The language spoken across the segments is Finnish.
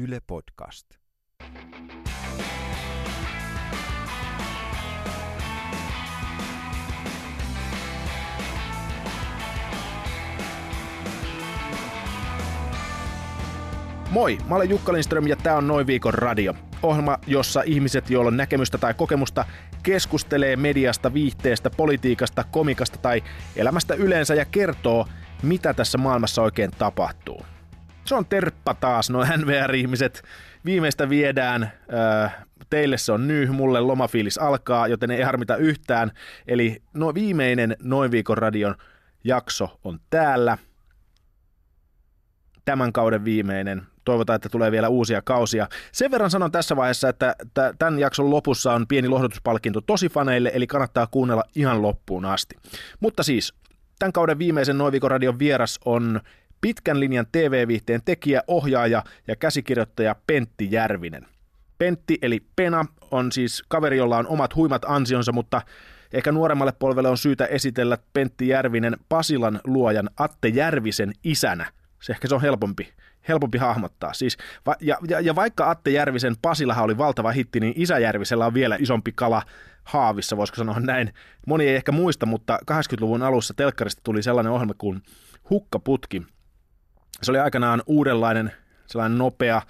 Yle Podcast. Moi, mä olen Jukka Lindström ja tämä on Noin viikon radio. Ohjelma, jossa ihmiset, joilla on näkemystä tai kokemusta, keskustelee mediasta, viihteestä, politiikasta, komikasta tai elämästä yleensä ja kertoo, mitä tässä maailmassa oikein tapahtuu. Se on terppa taas, no NVR-ihmiset. Viimeistä viedään, teille se on nyh, mulle lomafiilis alkaa, joten ei harmita yhtään. Eli no viimeinen Noin viikon radion jakso on täällä. Tämän kauden viimeinen. Toivotaan, että tulee vielä uusia kausia. Sen verran sanon tässä vaiheessa, että tämän jakson lopussa on pieni lohdutuspalkinto tosi faneille, eli kannattaa kuunnella ihan loppuun asti. Mutta siis, tämän kauden viimeisen Noin viikon radion vieras on pitkän linjan TV-viihteen tekijä, ohjaaja ja käsikirjoittaja Pentti Järvinen. Pentti eli Pena on siis kaveri, jolla on omat huimat ansionsa, mutta ehkä nuoremmalle polvelle on syytä esitellä Pentti Järvinen Pasilan luojan Atte Järvisen isänä. Se ehkä se on helpompi, helpompi hahmottaa. Siis, va, ja, ja, ja, vaikka Atte Järvisen Pasilahan oli valtava hitti, niin Isä Järvisellä on vielä isompi kala haavissa, voisiko sanoa näin. Moni ei ehkä muista, mutta 80-luvun alussa telkkarista tuli sellainen ohjelma kuin Hukkaputki, se oli aikanaan uudenlainen, sellainen nopea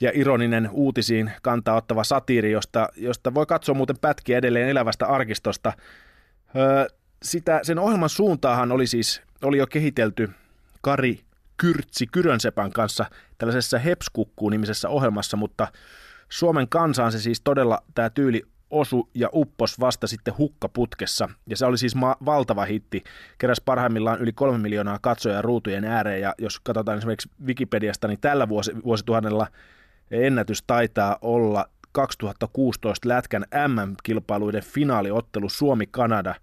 ja ironinen uutisiin kantaa ottava satiiri, josta, josta voi katsoa muuten pätkiä edelleen elävästä arkistosta. Öö, sitä, sen ohjelman suuntaahan oli siis oli jo kehitelty Kari Kyrtsi Kyrönsepän kanssa tällaisessa Hepskukkuun-nimisessä ohjelmassa, mutta Suomen kansaan se siis todella tämä tyyli osu ja uppos vasta sitten hukkaputkessa. Ja se oli siis ma- valtava hitti. Keräs parhaimmillaan yli kolme miljoonaa katsoja ruutujen ääreen. Ja jos katsotaan esimerkiksi Wikipediasta, niin tällä vuosi- vuosituhannella ennätys taitaa olla 2016 Lätkän MM-kilpailuiden finaaliottelu Suomi-Kanada,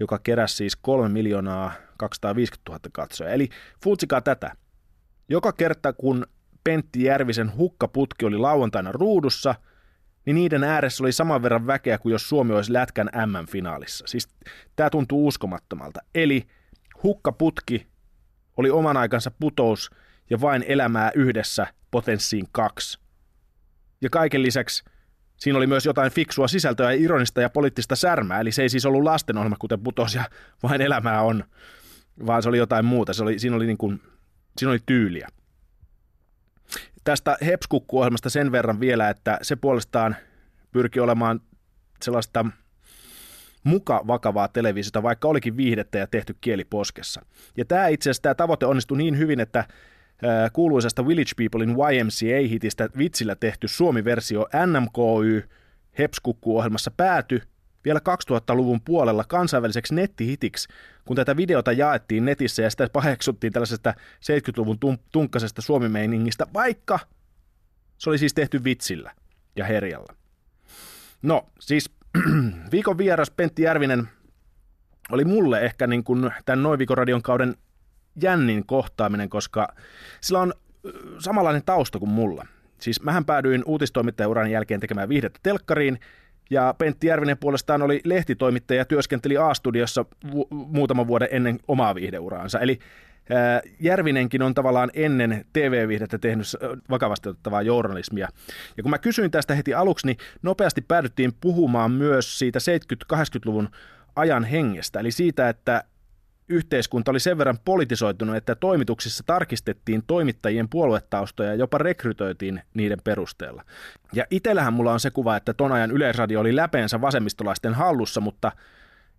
joka keräsi siis 3 miljoonaa 250 000 katsoja. Eli fuutsikaa tätä. Joka kerta kun Pentti Järvisen hukkaputki oli lauantaina ruudussa – niin niiden ääressä oli saman verran väkeä kuin jos Suomi olisi Lätkän M-finaalissa. Siis tämä tuntuu uskomattomalta. Eli hukkaputki oli oman aikansa putous ja vain elämää yhdessä potenssiin kaksi. Ja kaiken lisäksi siinä oli myös jotain fiksua sisältöä, ironista ja poliittista särmää, eli se ei siis ollut lastenohjelma, kuten putos ja vain elämää on, vaan se oli jotain muuta. Se oli, siinä, oli niin kuin, siinä oli tyyliä. Tästä Hepskukku-ohjelmasta sen verran vielä, että se puolestaan pyrki olemaan sellaista muka vakavaa televisiota, vaikka olikin viihdettä ja tehty kieli poskessa. Ja tämä itse asiassa tämä tavoite onnistui niin hyvin, että kuuluisesta Village Peoplein YMCA-hitistä vitsillä tehty Suomi-versio NMKY Hepskukku-ohjelmassa päätyi vielä 2000-luvun puolella kansainväliseksi nettihitiksi, kun tätä videota jaettiin netissä ja sitä paheksuttiin tällaisesta 70-luvun tunkkasesta suomimeiningistä, vaikka se oli siis tehty vitsillä ja herjalla. No, siis viikon vieras Pentti Järvinen oli mulle ehkä niin kuin tämän Noin radion kauden jännin kohtaaminen, koska sillä on samanlainen tausta kuin mulla. Siis mähän päädyin uutistoimittajauran jälkeen tekemään viihdettä telkkariin – ja Pentti Järvinen puolestaan oli lehtitoimittaja ja työskenteli A-studiossa vu- muutaman vuoden ennen omaa viihdeuraansa. Eli Järvinenkin on tavallaan ennen TV-viihdettä tehnyt vakavasti otettavaa journalismia. Ja kun mä kysyin tästä heti aluksi, niin nopeasti päädyttiin puhumaan myös siitä 70-80-luvun ajan hengestä, eli siitä, että yhteiskunta oli sen verran politisoitunut, että toimituksissa tarkistettiin toimittajien puoluetaustoja ja jopa rekrytoitiin niiden perusteella. Ja itsellähän mulla on se kuva, että ton ajan yleisradio oli läpeensä vasemmistolaisten hallussa, mutta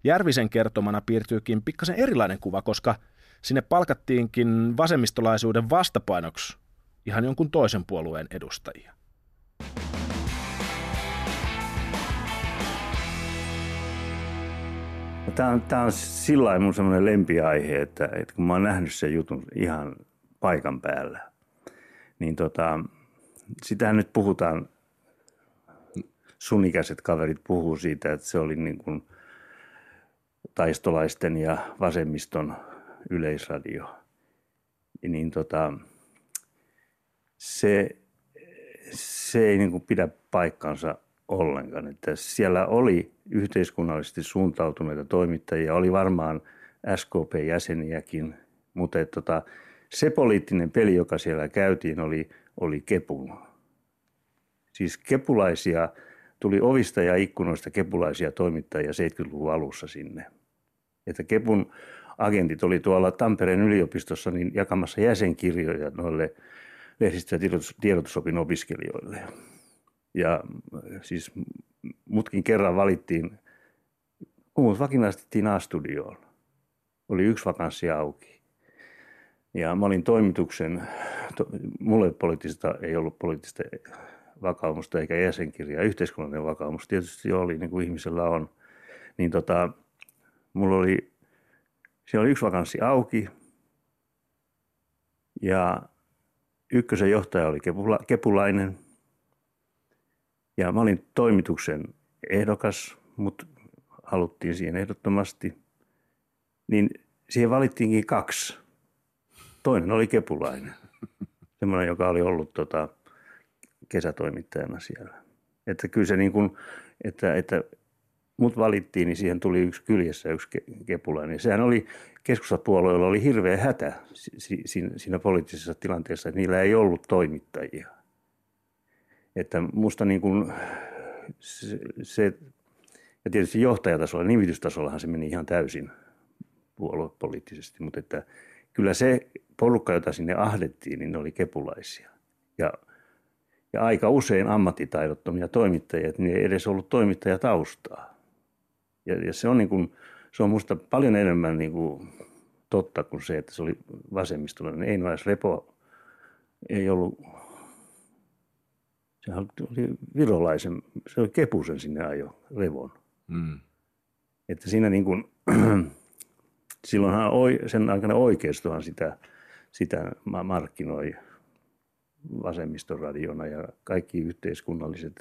Järvisen kertomana piirtyykin pikkasen erilainen kuva, koska sinne palkattiinkin vasemmistolaisuuden vastapainoksi ihan jonkun toisen puolueen edustajia. Tämä on, tämä on sillä mun semmoinen lempiaihe, että, että kun mä oon nähnyt sen jutun ihan paikan päällä, niin tota, sitähän nyt puhutaan, sun ikäiset kaverit puhuu siitä, että se oli niin kuin taistolaisten ja vasemmiston yleisradio. Niin tota, se, se ei niin kuin pidä paikkansa ollenkaan. Että siellä oli yhteiskunnallisesti suuntautuneita toimittajia, oli varmaan SKP-jäseniäkin, mutta että tota, se poliittinen peli, joka siellä käytiin, oli, oli kepun Siis kepulaisia, tuli ovista ja ikkunoista kepulaisia toimittajia 70-luvun alussa sinne. Että Kepun agentit oli tuolla Tampereen yliopistossa niin jakamassa jäsenkirjoja noille lehdistö- ja tiedotusopin opiskelijoille. Ja siis mutkin kerran valittiin, kun mut vakinaistettiin A-studioon. Oli yksi vakanssi auki. Ja mä olin toimituksen, to, mulle poliittista ei ollut poliittista vakaumusta eikä jäsenkirjaa. Yhteiskunnallinen vakaumus tietysti jo oli, niin kuin ihmisellä on. Niin tota, mulla oli, siellä oli yksi vakanssi auki ja ykkösen johtaja oli Kepula, Kepulainen. Ja mä olin toimituksen ehdokas, mutta haluttiin siihen ehdottomasti. Niin siihen valittiinkin kaksi. Toinen oli Kepulainen, semmoinen, joka oli ollut tota, kesätoimittajana siellä. Että kyllä se niin kuin, että, että mut valittiin, niin siihen tuli yksi kyljessä yksi kepulainen. Sehän oli, keskustapuolueella oli hirveä hätä siinä poliittisessa tilanteessa, että niillä ei ollut toimittajia. Että musta niin kuin se, se ja tietysti johtajatasolla, nimitystasollahan se meni ihan täysin puoluepoliittisesti, mutta että kyllä se porukka, jota sinne ahdettiin, niin ne oli kepulaisia. Ja, ja aika usein ammattitaidottomia toimittajia, että ne ei edes ollut toimittajataustaa. Ja, ja se on niin kuin, se on musta paljon enemmän niin kuin totta kuin se, että se oli vasemmistolainen. Ei edes Repo ei ollut, se oli virolaisen, se oli Kepusen sinne ajo, Revon. Mm. Että siinä niin kuin, silloinhan sen aikana oikeistohan sitä, sitä markkinoi vasemmistoradiona ja kaikki yhteiskunnalliset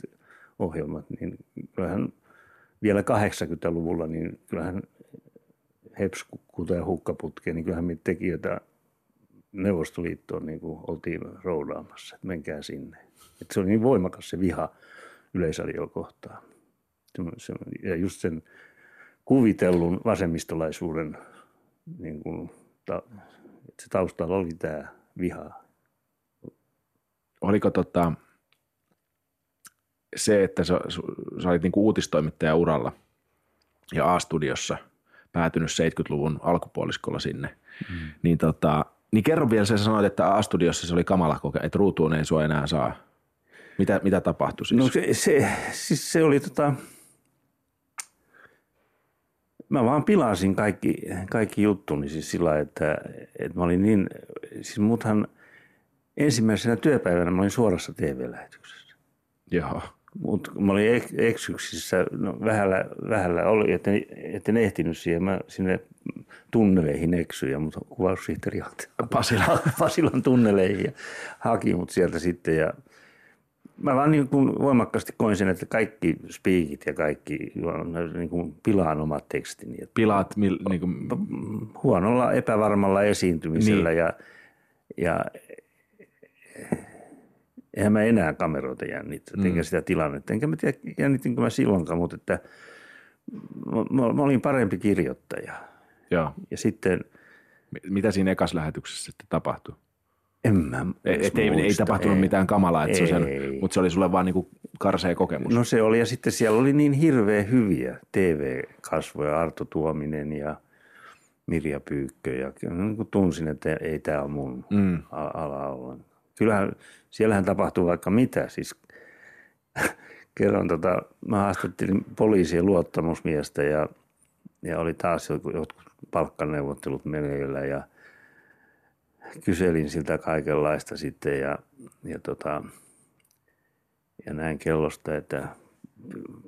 ohjelmat, niin kyllähän vielä 80-luvulla, niin kyllähän hepskukkuuta ja hukkaputkeen, niin kyllähän meitä tekijöitä Neuvostoliittoon niin kuin oltiin roudaamassa, että menkää sinne. Että se oli niin voimakas se viha yleisradioa kohtaan. Ja just sen kuvitellun vasemmistolaisuuden, niin kuin, että se taustalla oli tämä viha. Oliko tota, se, että sä, sä olit niin uutistoimittaja uralla ja A-studiossa päätynyt 70-luvun alkupuoliskolla sinne, mm. niin, tota, niin kerro vielä, sä sanoit, että A-studiossa se oli kamala koke, että ruutuun ei sua enää saa. Mitä, mitä tapahtui siis? No se, se, siis se oli tota, mä vaan pilasin kaikki, kaikki juttuni siis sillä että, että mä olin niin, siis muthan ensimmäisenä työpäivänä mä olin suorassa TV-lähetyksessä. Joo. Mutta mä olin eksyksissä, no vähällä, vähällä oli, että en ehtinyt siihen. Mä sinne tunneleihin eksyin, mutta kuvaussihteeri Pasilan, Pasilan tunneleihin ja haki mut sieltä sitten. Ja mä vaan niin kuin voimakkaasti koin sen, että kaikki spiikit ja kaikki niin kuin pilaan omat tekstini. Pilaat niin kuin... Huonolla epävarmalla esiintymisellä niin. ja, ja eihän mä enää kameroita jännitä, mm. enkä sitä tilannetta. Enkä mä tiedä, jännitinkö mä silloinkaan, mutta että mä, mä olin parempi kirjoittaja. Joo. Ja sitten... Mitä siinä ekas lähetyksessä sitten tapahtui? En mä Et ei, ei tapahtunut ei. mitään kamalaa, että ei. Se sen, mutta se oli sulle vaan niinku karsea kokemus. No se oli, ja sitten siellä oli niin hirveän hyviä TV-kasvoja, Arto Tuominen ja Mirja Pyykkö, ja niin tunsin, että ei tämä ole mun mm. ala ollenkaan kyllähän siellähän tapahtuu vaikka mitä. Siis kerran tota, mä haastattelin poliisien luottamusmiestä ja, ja oli taas jotkut palkkaneuvottelut meneillä ja kyselin siltä kaikenlaista sitten ja, ja, tota, ja näin kellosta, että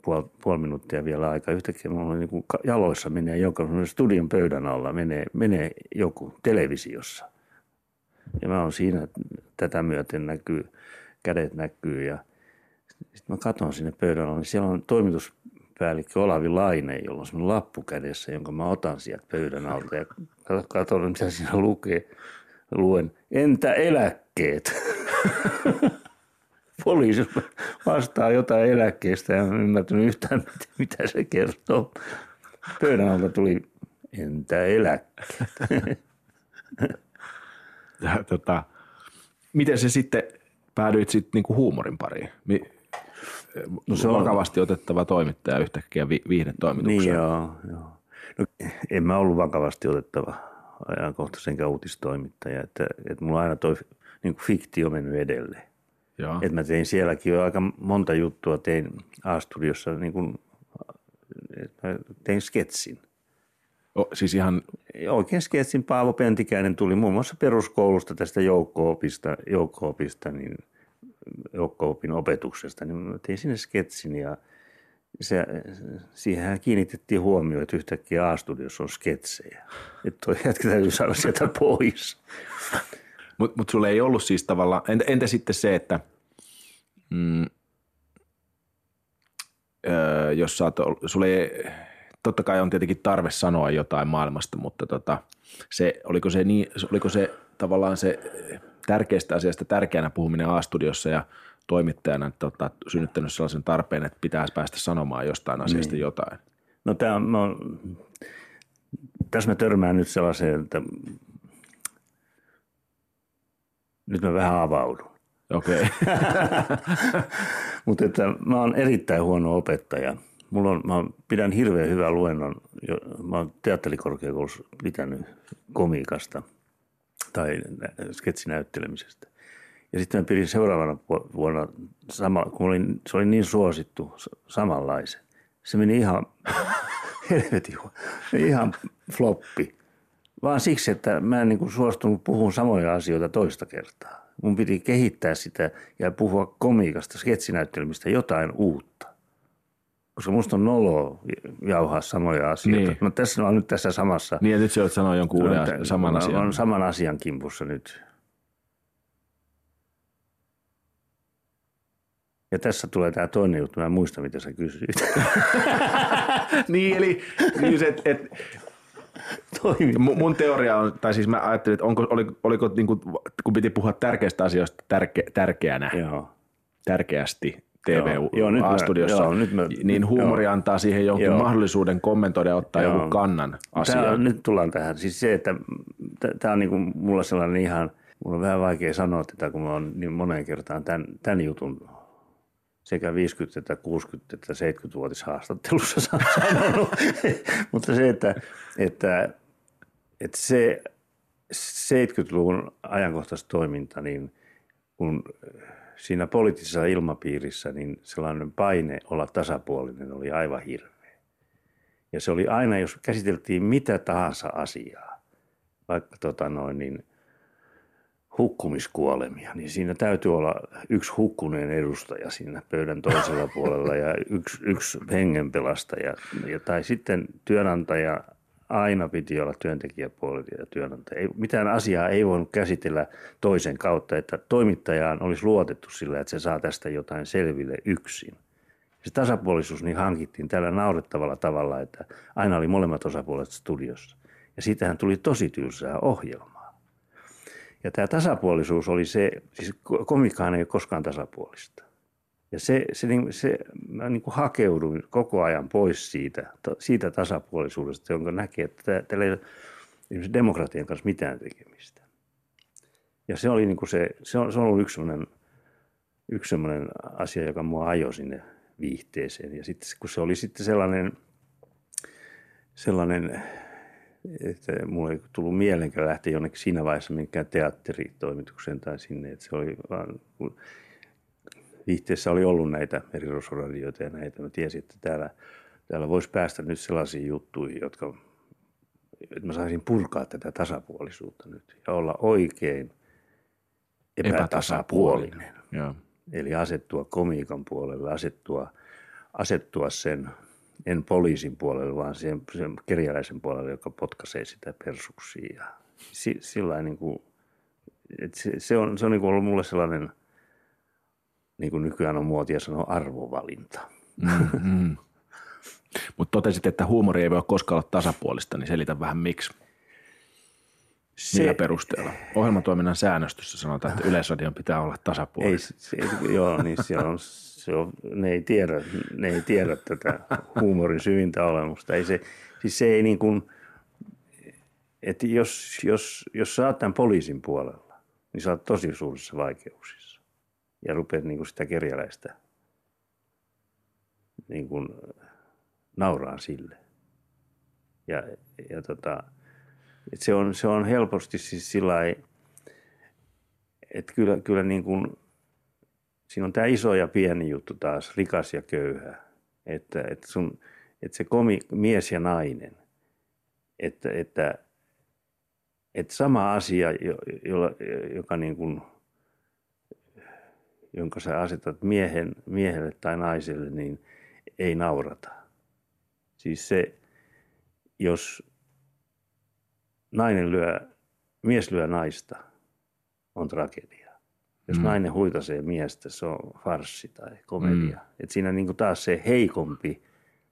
puoli, puoli minuuttia vielä aika. Yhtäkkiä mulla oli niin jaloissa menee joku, studion pöydän alla menee, menee joku televisiossa. Ja mä oon siinä, tätä myöten näkyy, kädet näkyy ja sitten mä katson sinne pöydän alla, niin siellä on toimituspäällikkö Olavi Laine, jolla on semmoinen lappu kädessä, jonka mä otan sieltä pöydän alta ja katson, mitä siinä lukee. Luen, entä eläkkeet? Poliisi vastaa jotain eläkkeestä ja en ymmärtänyt yhtään, mitä se kertoo. Pöydän alta tuli, entä eläkkeet? ja, tota, miten se sitten päädyit sitten niinku huumorin pariin? Mi- no, se on vakavasti otettava toimittaja yhtäkkiä vi- viihdetoimitukseen. Niin joo, joo. No, en mä ollut vakavasti otettava ajankohtaisenkaan uutistoimittaja, että, että mulla aina toi niin kuin fiktio mennyt edelleen. Joo. Että mä tein sielläkin jo aika monta juttua, tein A-studiossa niin kuin, mä tein sketsin. O, siis ihan... Oikein sketsin Paavo Pentikäinen tuli muun muassa peruskoulusta tästä joukko-opista, joukko-opista niin joukko-opin opetuksesta, niin mä tein sinne sketsin ja se, siihen kiinnitettiin huomioon, että yhtäkkiä A-studiossa on sketsejä. Että toi jätkä täytyy saada sieltä pois. Mutta mut sulle ei ollut siis tavallaan, entä, entä sitten se, että mm, öö, jos sä oot, sulle ei, totta kai on tietenkin tarve sanoa jotain maailmasta, mutta tota, se, oliko, se niin, oliko se tavallaan se tärkeästä asiasta tärkeänä puhuminen A-studiossa ja toimittajana tota, synnyttänyt sellaisen tarpeen, että pitäisi päästä sanomaan jostain asiasta niin. jotain? No, tämä on, no, tässä mä törmään nyt sellaiseen, että nyt mä vähän avaudun. Okei. Okay. Mutta että mä oon erittäin huono opettaja. Mulla on, mä pidän hirveän hyvää luennon. Mä oon teatterikorkeakoulussa pitänyt komiikasta tai sketsinäyttelemisestä. Ja sitten mä pidin seuraavana vuonna, sama, kun olin, se oli niin suosittu, samanlaisen. Se meni ihan, helvetin, ihan floppi. Vaan siksi, että mä en niin kuin suostunut puhumaan samoja asioita toista kertaa. Mun piti kehittää sitä ja puhua komiikasta, sketsinäyttelmistä jotain uutta. Koska musta on nolo jauhaa samoja asioita. Niin. No tässä on nyt tässä samassa. Niin ja nyt sä oot sanoa jonkun uuden saman asian. On saman asian kimpussa nyt. Ja tässä tulee tämä toinen juttu, mä en muista mitä sä kysyit. niin, eli niin se, et, et, Mun teoria on, tai siis mä ajattelin, että onko, oliko, oliko niin kuin, kun piti puhua tärkeistä asioista tärke, tärkeänä, Joo. tärkeästi TV-A-studiossa, joo, nyt mä, niin huumori joo. antaa siihen jonkun joo. mahdollisuuden kommentoida ja ottaa joo. jonkun kannan asiaan. Nyt tullaan tähän. Siis se, että tämä on niin kuin mulla sellainen ihan, mulla on vähän vaikea sanoa tätä, kun mä oon niin moneen kertaan tämän, tämän jutun sekä 50- että 60- että 70-vuotishaastattelussa sanonut. Mutta se, että, että, että se 70-luvun ajankohtaistoiminta, niin kun siinä poliittisessa ilmapiirissä, niin sellainen paine olla tasapuolinen oli aivan hirveä. Ja se oli aina, jos käsiteltiin mitä tahansa asiaa, vaikka tota noin, niin – hukkumiskuolemia, niin siinä täytyy olla yksi hukkuneen edustaja siinä pöydän toisella puolella ja yksi, yksi hengenpelastaja. Ja, tai sitten työnantaja aina piti olla työntekijäpuolella ja työnantaja. Ei, mitään asiaa ei voinut käsitellä toisen kautta, että toimittajaan olisi luotettu sillä, että se saa tästä jotain selville yksin. Se tasapuolisuus niin hankittiin tällä naurettavalla tavalla, että aina oli molemmat osapuolet studiossa. Ja siitähän tuli tosi tylsää ohjelmaa. Ja tämä tasapuolisuus oli se, siis komikkaan ei ole koskaan tasapuolista. Ja se, se, niin, se mä niin kuin hakeuduin koko ajan pois siitä, siitä tasapuolisuudesta, jonka näkee, että tällä ei ole demokratian kanssa mitään tekemistä. Ja se oli niin kuin se, se on, se on ollut yksi sellainen, yksi sellainen asia, joka mua ajoi sinne viihteeseen. Ja sitten kun se oli sitten sellainen, sellainen että mulla ei tullut mielenkään lähteä jonnekin siinä vaiheessa minkään teatteritoimitukseen tai sinne. Että se oli vaan, viihteessä oli ollut näitä eri rosoradioita ja näitä. Mä tiesin, että täällä, täällä voisi päästä nyt sellaisiin juttuihin, jotka, että mä saisin purkaa tätä tasapuolisuutta nyt ja olla oikein epätasapuolinen. epätasapuolinen. Eli asettua komiikan puolelle, asettua, asettua sen en poliisin puolelle, vaan sen, sen kerjäläisen puolelle, joka potkaisee sitä persuksia. Ja si, sillä niin kuin, että se, se, on, se on niin kuin ollut mulle sellainen, niin kuin nykyään on muotia sanoa, arvovalinta. Mm-hmm. Mutta totesit, että huumori ei voi koskaan olla tasapuolista, niin selitä vähän miksi. Se, Millä perusteella? Ohjelmatoiminnan säännöstössä sanotaan, että yleisradion pitää olla tasapuolista. Ei, se, joo, niin siellä on se on, ne, ei tiedä, ne ei tiedä tätä huumorin syvintä olemusta. Ei se, siis se ei niin kuin, että jos, jos, jos sä oot tämän poliisin puolella, niin sä oot tosi suurissa vaikeuksissa. Ja rupeat niin kuin sitä kerjäläistä niin kuin nauraa sille. Ja, ja tota, et se, on, se on helposti siis sillä että kyllä, kyllä niin kuin, siinä on tämä iso ja pieni juttu taas, rikas ja köyhä. Että, että, sun, että se komi, mies ja nainen, että, että, että sama asia, jolla, joka niin kuin, jonka sä asetat miehen, miehelle tai naiselle, niin ei naurata. Siis se, jos nainen lyö, mies lyö naista, on tragedia. Jos mm. nainen huitasee miestä, se on farssi tai komedia. Mm. Et siinä niin kuin taas se heikompi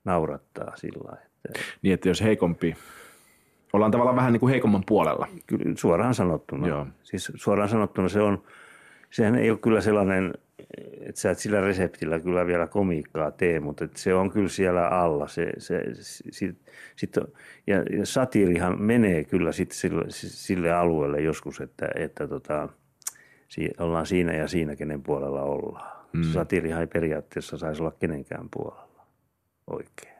naurattaa sillä että... Niin, että jos heikompi, ollaan tavallaan vähän niin kuin heikomman puolella. Kyllä, suoraan sanottuna. Joo. Siis suoraan sanottuna se on, sehän ei ole kyllä sellainen että sä et sillä reseptillä kyllä vielä komiikkaa tee, mutta että se on kyllä siellä alla. Se, se, sit, sit, ja, ja satiirihan menee kyllä sit sille, sille alueelle joskus, että, että tota, si, ollaan siinä ja siinä, kenen puolella ollaan. Mm. Satiirihan ei periaatteessa saisi olla kenenkään puolella oikein.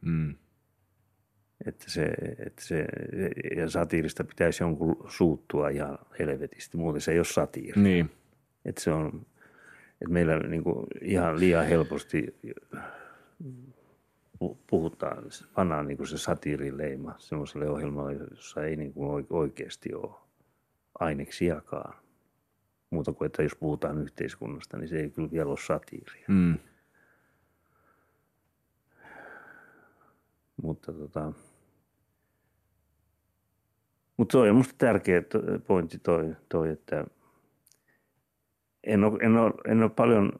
Mm. Että se, että se, ja satiirista pitäisi jonkun suuttua ihan helvetisti, muuten se ei ole satiiri. Niin. Että se on, että meillä niin kuin ihan liian helposti puhutaan, pannaan niin kuin se satiirileima semmoiselle ohjelmalle, jossa ei niin kuin oikeasti ole aineksiakaan. Muuta kuin, että jos puhutaan yhteiskunnasta, niin se ei kyllä vielä ole satiiria. Mm. Mutta tota, mutta se on minusta tärkeä pointti toi, toi että – en ole, en, ole, en ole paljon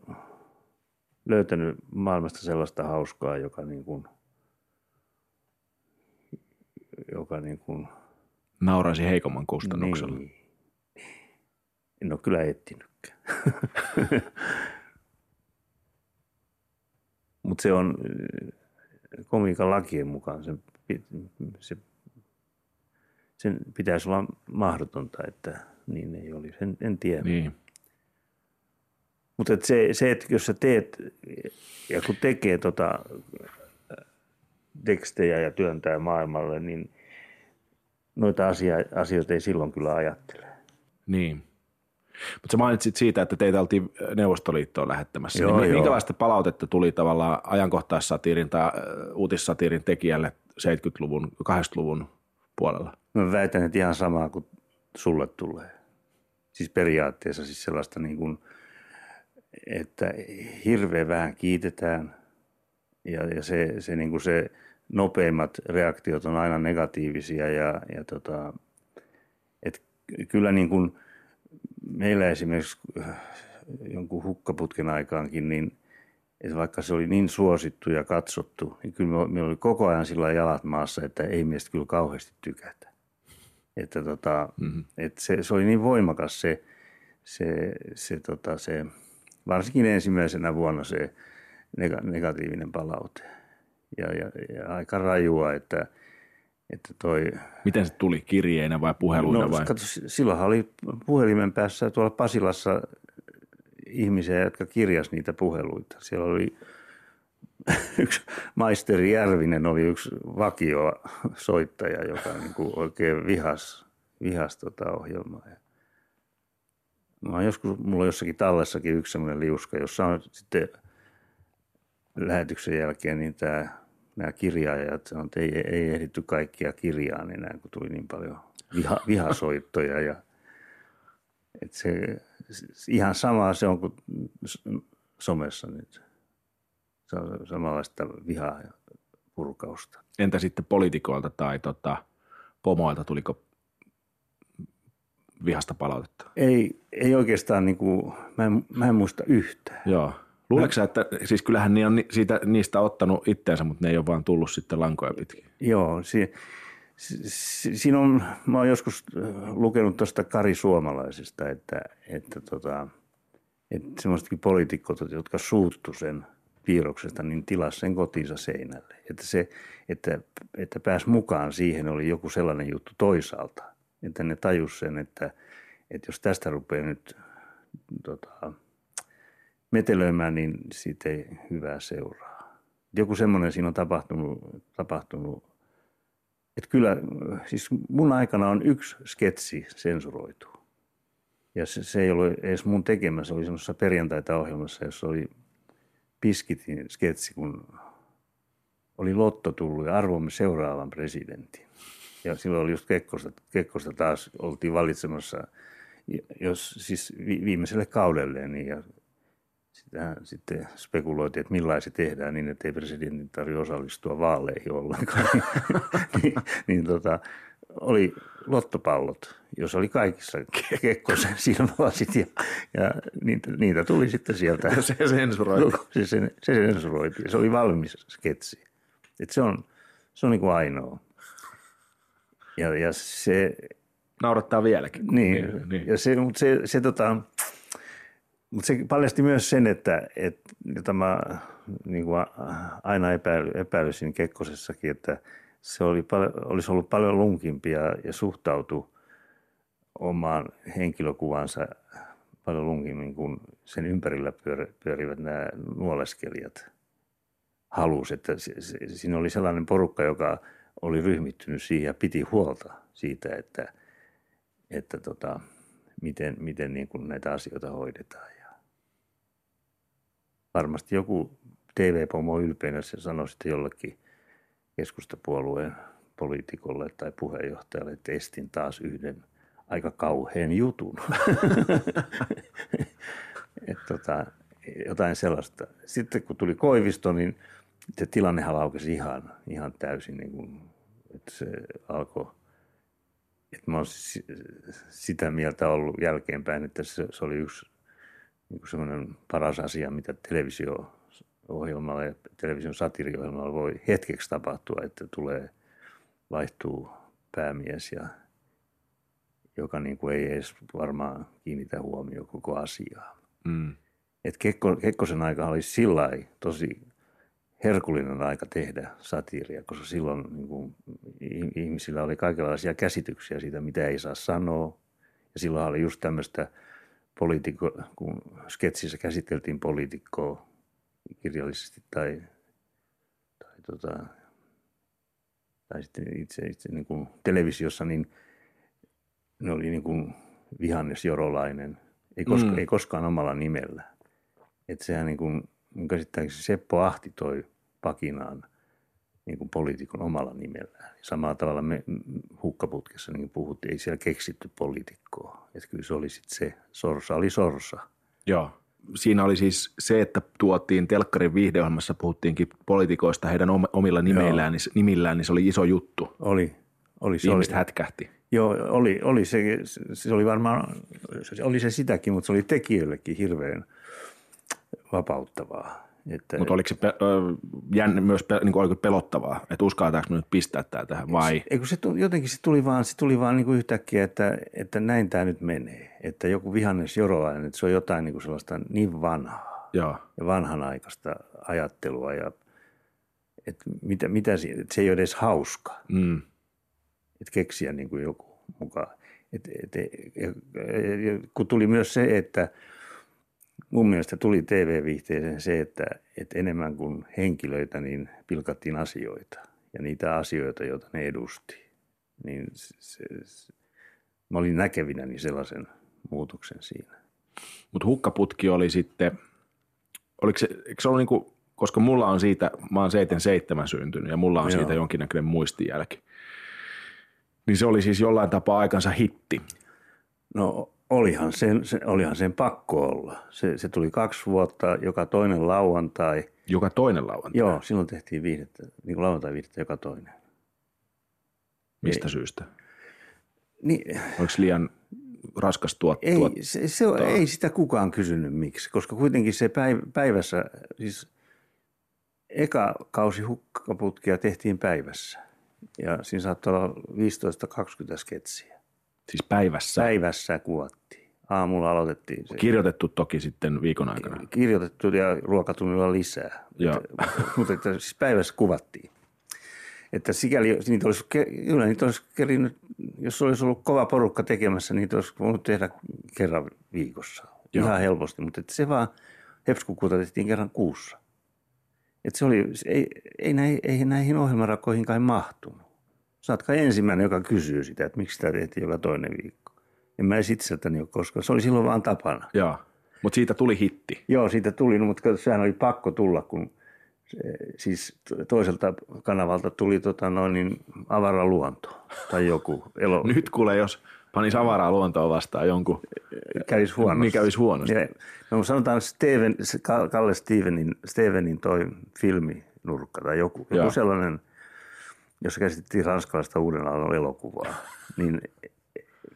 löytänyt maailmasta sellaista hauskaa, joka niin kuin, joka niin kuin, nauraisi heikomman kustannuksella. Niin. En ole kyllä etsinytkään. Mutta se on komiikan lakien mukaan, se, se, sen pitäisi olla mahdotonta, että niin ei olisi. En, en tiedä. Niin. Mutta et se, se, että jos sä teet ja kun tekee tota tekstejä ja työntää maailmalle, niin noita asia, asioita ei silloin kyllä ajattele. Niin. Mutta sä mainitsit siitä, että teitä oltiin Neuvostoliittoon lähettämässä. Joo, niin minkälaista joo. palautetta tuli tavallaan ajankohtaissatiirin tai uutissatiirin tekijälle 70-luvun, 80-luvun puolella? Mä väitän, että ihan samaa kuin sulle tulee. Siis periaatteessa siis sellaista niin kuin – että hirveän vähän kiitetään ja, ja se, se, niin kuin se nopeimmat reaktiot on aina negatiivisia ja, ja tota, et kyllä niin kuin meillä esimerkiksi äh, jonkun hukkaputken aikaankin, niin että vaikka se oli niin suosittu ja katsottu, niin kyllä meillä oli koko ajan sillä jalat maassa, että ei meistä kyllä kauheasti tykätä. Että tota, mm-hmm. että se, se, oli niin voimakas se, se, se, tota, se varsinkin ensimmäisenä vuonna se negatiivinen palaute. Ja, ja, ja aika rajua, että, että toi... Miten se tuli, kirjeinä vai puheluina no, vai? Katso, silloinhan oli puhelimen päässä tuolla Pasilassa ihmisiä, jotka kirjas niitä puheluita. Siellä oli yksi maisteri Järvinen oli yksi vakio soittaja, joka niin kuin oikein vihas, vihas tota ohjelmaa. Mä oon joskus, mulla on jossakin tallessakin yksi sellainen liuska, jossa on sitten lähetyksen jälkeen niin tämä, nämä kirjaajat sanoo, että ei, ei ehditty kaikkia kirjaa enää, kun tuli niin paljon viha, vihasoittoja. Ja, että se, ihan sama se on kuin somessa nyt. Se on samanlaista vihaa ja purkausta. Entä sitten poliitikoilta tai tota, pomoilta, tuliko vihasta palautetta? Ei, ei oikeastaan, niin kuin, mä, en, mä en muista yhtään. Joo. Luuletko sä, että siis kyllähän ne on siitä, niistä ottanut itteensä, mutta ne ei ole vaan tullut sitten lankoja pitkin? Joo, si, si, siinä on, mä oon joskus lukenut tuosta Kari Suomalaisesta, että, että, tota, että semmoisetkin poliitikot, jotka suuttu sen piirroksesta, niin tilas sen kotiinsa seinälle. Että, se, että, että pääs mukaan siihen oli joku sellainen juttu toisaalta – että ne tajus sen, että, että jos tästä rupeaa nyt tota, metelöimään, niin siitä ei hyvää seuraa. Joku semmoinen siinä on tapahtunut, tapahtunut että kyllä, siis mun aikana on yksi sketsi sensuroitu. Ja se, se ei ollut edes mun tekemä, se oli semmoisessa perjantaita ohjelmassa, jossa oli Piskitin sketsi, kun oli Lotto tullut ja arvomme seuraavan presidentin. Ja silloin oli just Kekkosta, Kekkosta taas oltiin valitsemassa, jos siis viimeiselle kaudelle, niin ja sitä sitten spekuloitiin, että millainen se tehdään niin, että ei presidentin tarvitse osallistua vaaleihin ollenkaan. niin, niin tota, oli lottopallot, jos oli kaikissa Kekkosen silmälasit ja, ja niitä, niitä, tuli sitten sieltä. Ja se sensuroitiin. Se, se, se sensuroitiin. Se oli valmis sketsi. Et se on, se on niin kuin ainoa. Ja, ja se... Naurattaa vieläkin. Niin, niin, niin. ja se, mutta se, se tota, mutta se paljasti myös sen, että, että jota mä niin kuin aina epäily, epäilysin Kekkosessakin, että se oli olisi ollut paljon lunkimpia ja suhtautu omaan henkilökuvansa paljon lunkimmin kuin sen ympärillä pyörivät nämä nuoleskelijat halus. Että siinä oli sellainen porukka, joka oli ryhmittynyt siihen ja piti huolta siitä, että, että tota, miten, miten niin kuin näitä asioita hoidetaan varmasti joku TV-pomo ylpeänä se sanoi sitten jollekin keskustapuolueen poliitikolle tai puheenjohtajalle, että estin taas yhden aika kauhean jutun. Et tota, jotain sellaista. Sitten kun tuli Koivisto, niin se tilannehan laukesi ihan, ihan täysin, niin kuin, että se alkoi, että mä olen sitä mieltä ollut jälkeenpäin, että se, se oli yksi niin semmoinen paras asia, mitä televisio-ohjelmalla ja television satiriohjelmalla voi hetkeksi tapahtua, että tulee, vaihtuu päämies ja joka niin kuin ei edes varmaan kiinnitä huomioon koko asiaa. Mm. Et Kekko, Kekkosen aika oli sillä tosi herkullinen aika tehdä satiiria, koska silloin niin kuin, ihmisillä oli kaikenlaisia käsityksiä siitä, mitä ei saa sanoa. Ja silloin oli just tämmöistä – poliitikko, kun sketsissä käsiteltiin poliitikkoa kirjallisesti tai, tai, tota, tai sitten itse, itse niin kuin televisiossa, niin ne oli niin kuin vihannes jorolainen, ei, koska, mm. ei koskaan omalla nimellä. Että sehän niin kuin, mun käsittääkseni Seppo Ahti toi pakinaan niin kuin poliitikon omalla nimellään. Samalla tavalla me hukkaputkessa niin puhuttiin, ei siellä keksitty poliitikkoa. Että kyllä se oli sitten se, sorsa oli sorsa. Joo. Siinä oli siis se, että tuotiin telkkarin viihdeohjelmassa, puhuttiinkin poliitikoista heidän omilla nimeillään, niin, nimillään, niin se oli iso juttu. Oli. oli se Ihmiset oli. hätkähti. Joo, oli, oli se, se oli varmaan, se oli se sitäkin, mutta se oli tekijöillekin hirveän vapauttavaa. Mutta oliko se pe- jänne myös pe- niin kuin pelottavaa, että uskaltaako nyt pistää tämä tähän vai? Eikö se tuli, jotenkin se tuli vaan, se tuli vaan niin kuin yhtäkkiä, että, että näin tämä nyt menee. Että joku vihannes jorolainen, että se on jotain niin kuin sellaista niin vanhaa Joo. ja vanhanaikaista ajattelua ja että mitä, mitä se, että se ei ole edes hauska. Mm. Että keksiä niin kuin joku mukaan. Et, et, et, kun tuli myös se, että – mun mielestä tuli TV-viihteeseen se, että, että enemmän kuin henkilöitä, niin pilkattiin asioita ja niitä asioita, joita ne edusti. Niin se, se, mä olin näkevinäni sellaisen muutoksen siinä. Mutta hukkaputki oli sitten, oliko se, eikö se ollut niin kuin, koska mulla on siitä, mä oon 77 syntynyt ja mulla on Joo. siitä jonkinnäköinen muistijälki. Niin se oli siis jollain tapaa aikansa hitti. No Olihan sen, se, olihan sen pakko olla. Se, se tuli kaksi vuotta, joka toinen lauantai. Joka toinen lauantai? Joo, silloin tehtiin viihdettä, niin kuin lauantai viihdettä joka toinen. Mistä ei. syystä? Niin, Oliko liian raskas tuottaa? Ei, se, se, ei sitä kukaan kysynyt miksi, koska kuitenkin se päivässä, siis eka kausi hukkaputkia tehtiin päivässä. Ja siinä saattoi olla 15-20 sketsiä. Siis päivässä? Päivässä kuvattiin. Aamulla aloitettiin. Se. Kirjoitettu toki sitten viikon aikana. Kirjoitettu ja ruokatunnilla lisää. Joo. Mutta, mutta että siis päivässä kuvattiin. Että sikäli niitä olisi, kyllä niitä olisi kerinyt, jos olisi ollut kova porukka tekemässä, niitä olisi voinut tehdä kerran viikossa. Joo. Ihan helposti, mutta että se vaan hepskukuuta tehtiin kerran kuussa. että se oli, ei, ei, näihin, ei näihin ohjelmarakoihin kai mahtunut. Saat kai ensimmäinen, joka kysyy sitä, että miksi sitä tehtiin joka toinen viikko. En mä edes itseltäni ole koskaan. Se oli silloin vaan tapana. Joo, mutta siitä tuli hitti. Joo, siitä tuli, no, mutta sehän oli pakko tulla, kun siis toiselta kanavalta tuli tota noin niin avara luonto tai joku. Elo... Nyt kuule, jos panisi avaraa luontoa vastaan jonkun, kävisi huonosti. niin kävisi huonosti. Ja, no sanotaan Steven, Kalle Stevenin, Stevenin toi filminurkka tai joku, joku sellainen, jossa käsittiin ranskalaista uuden aallon elokuvaa, niin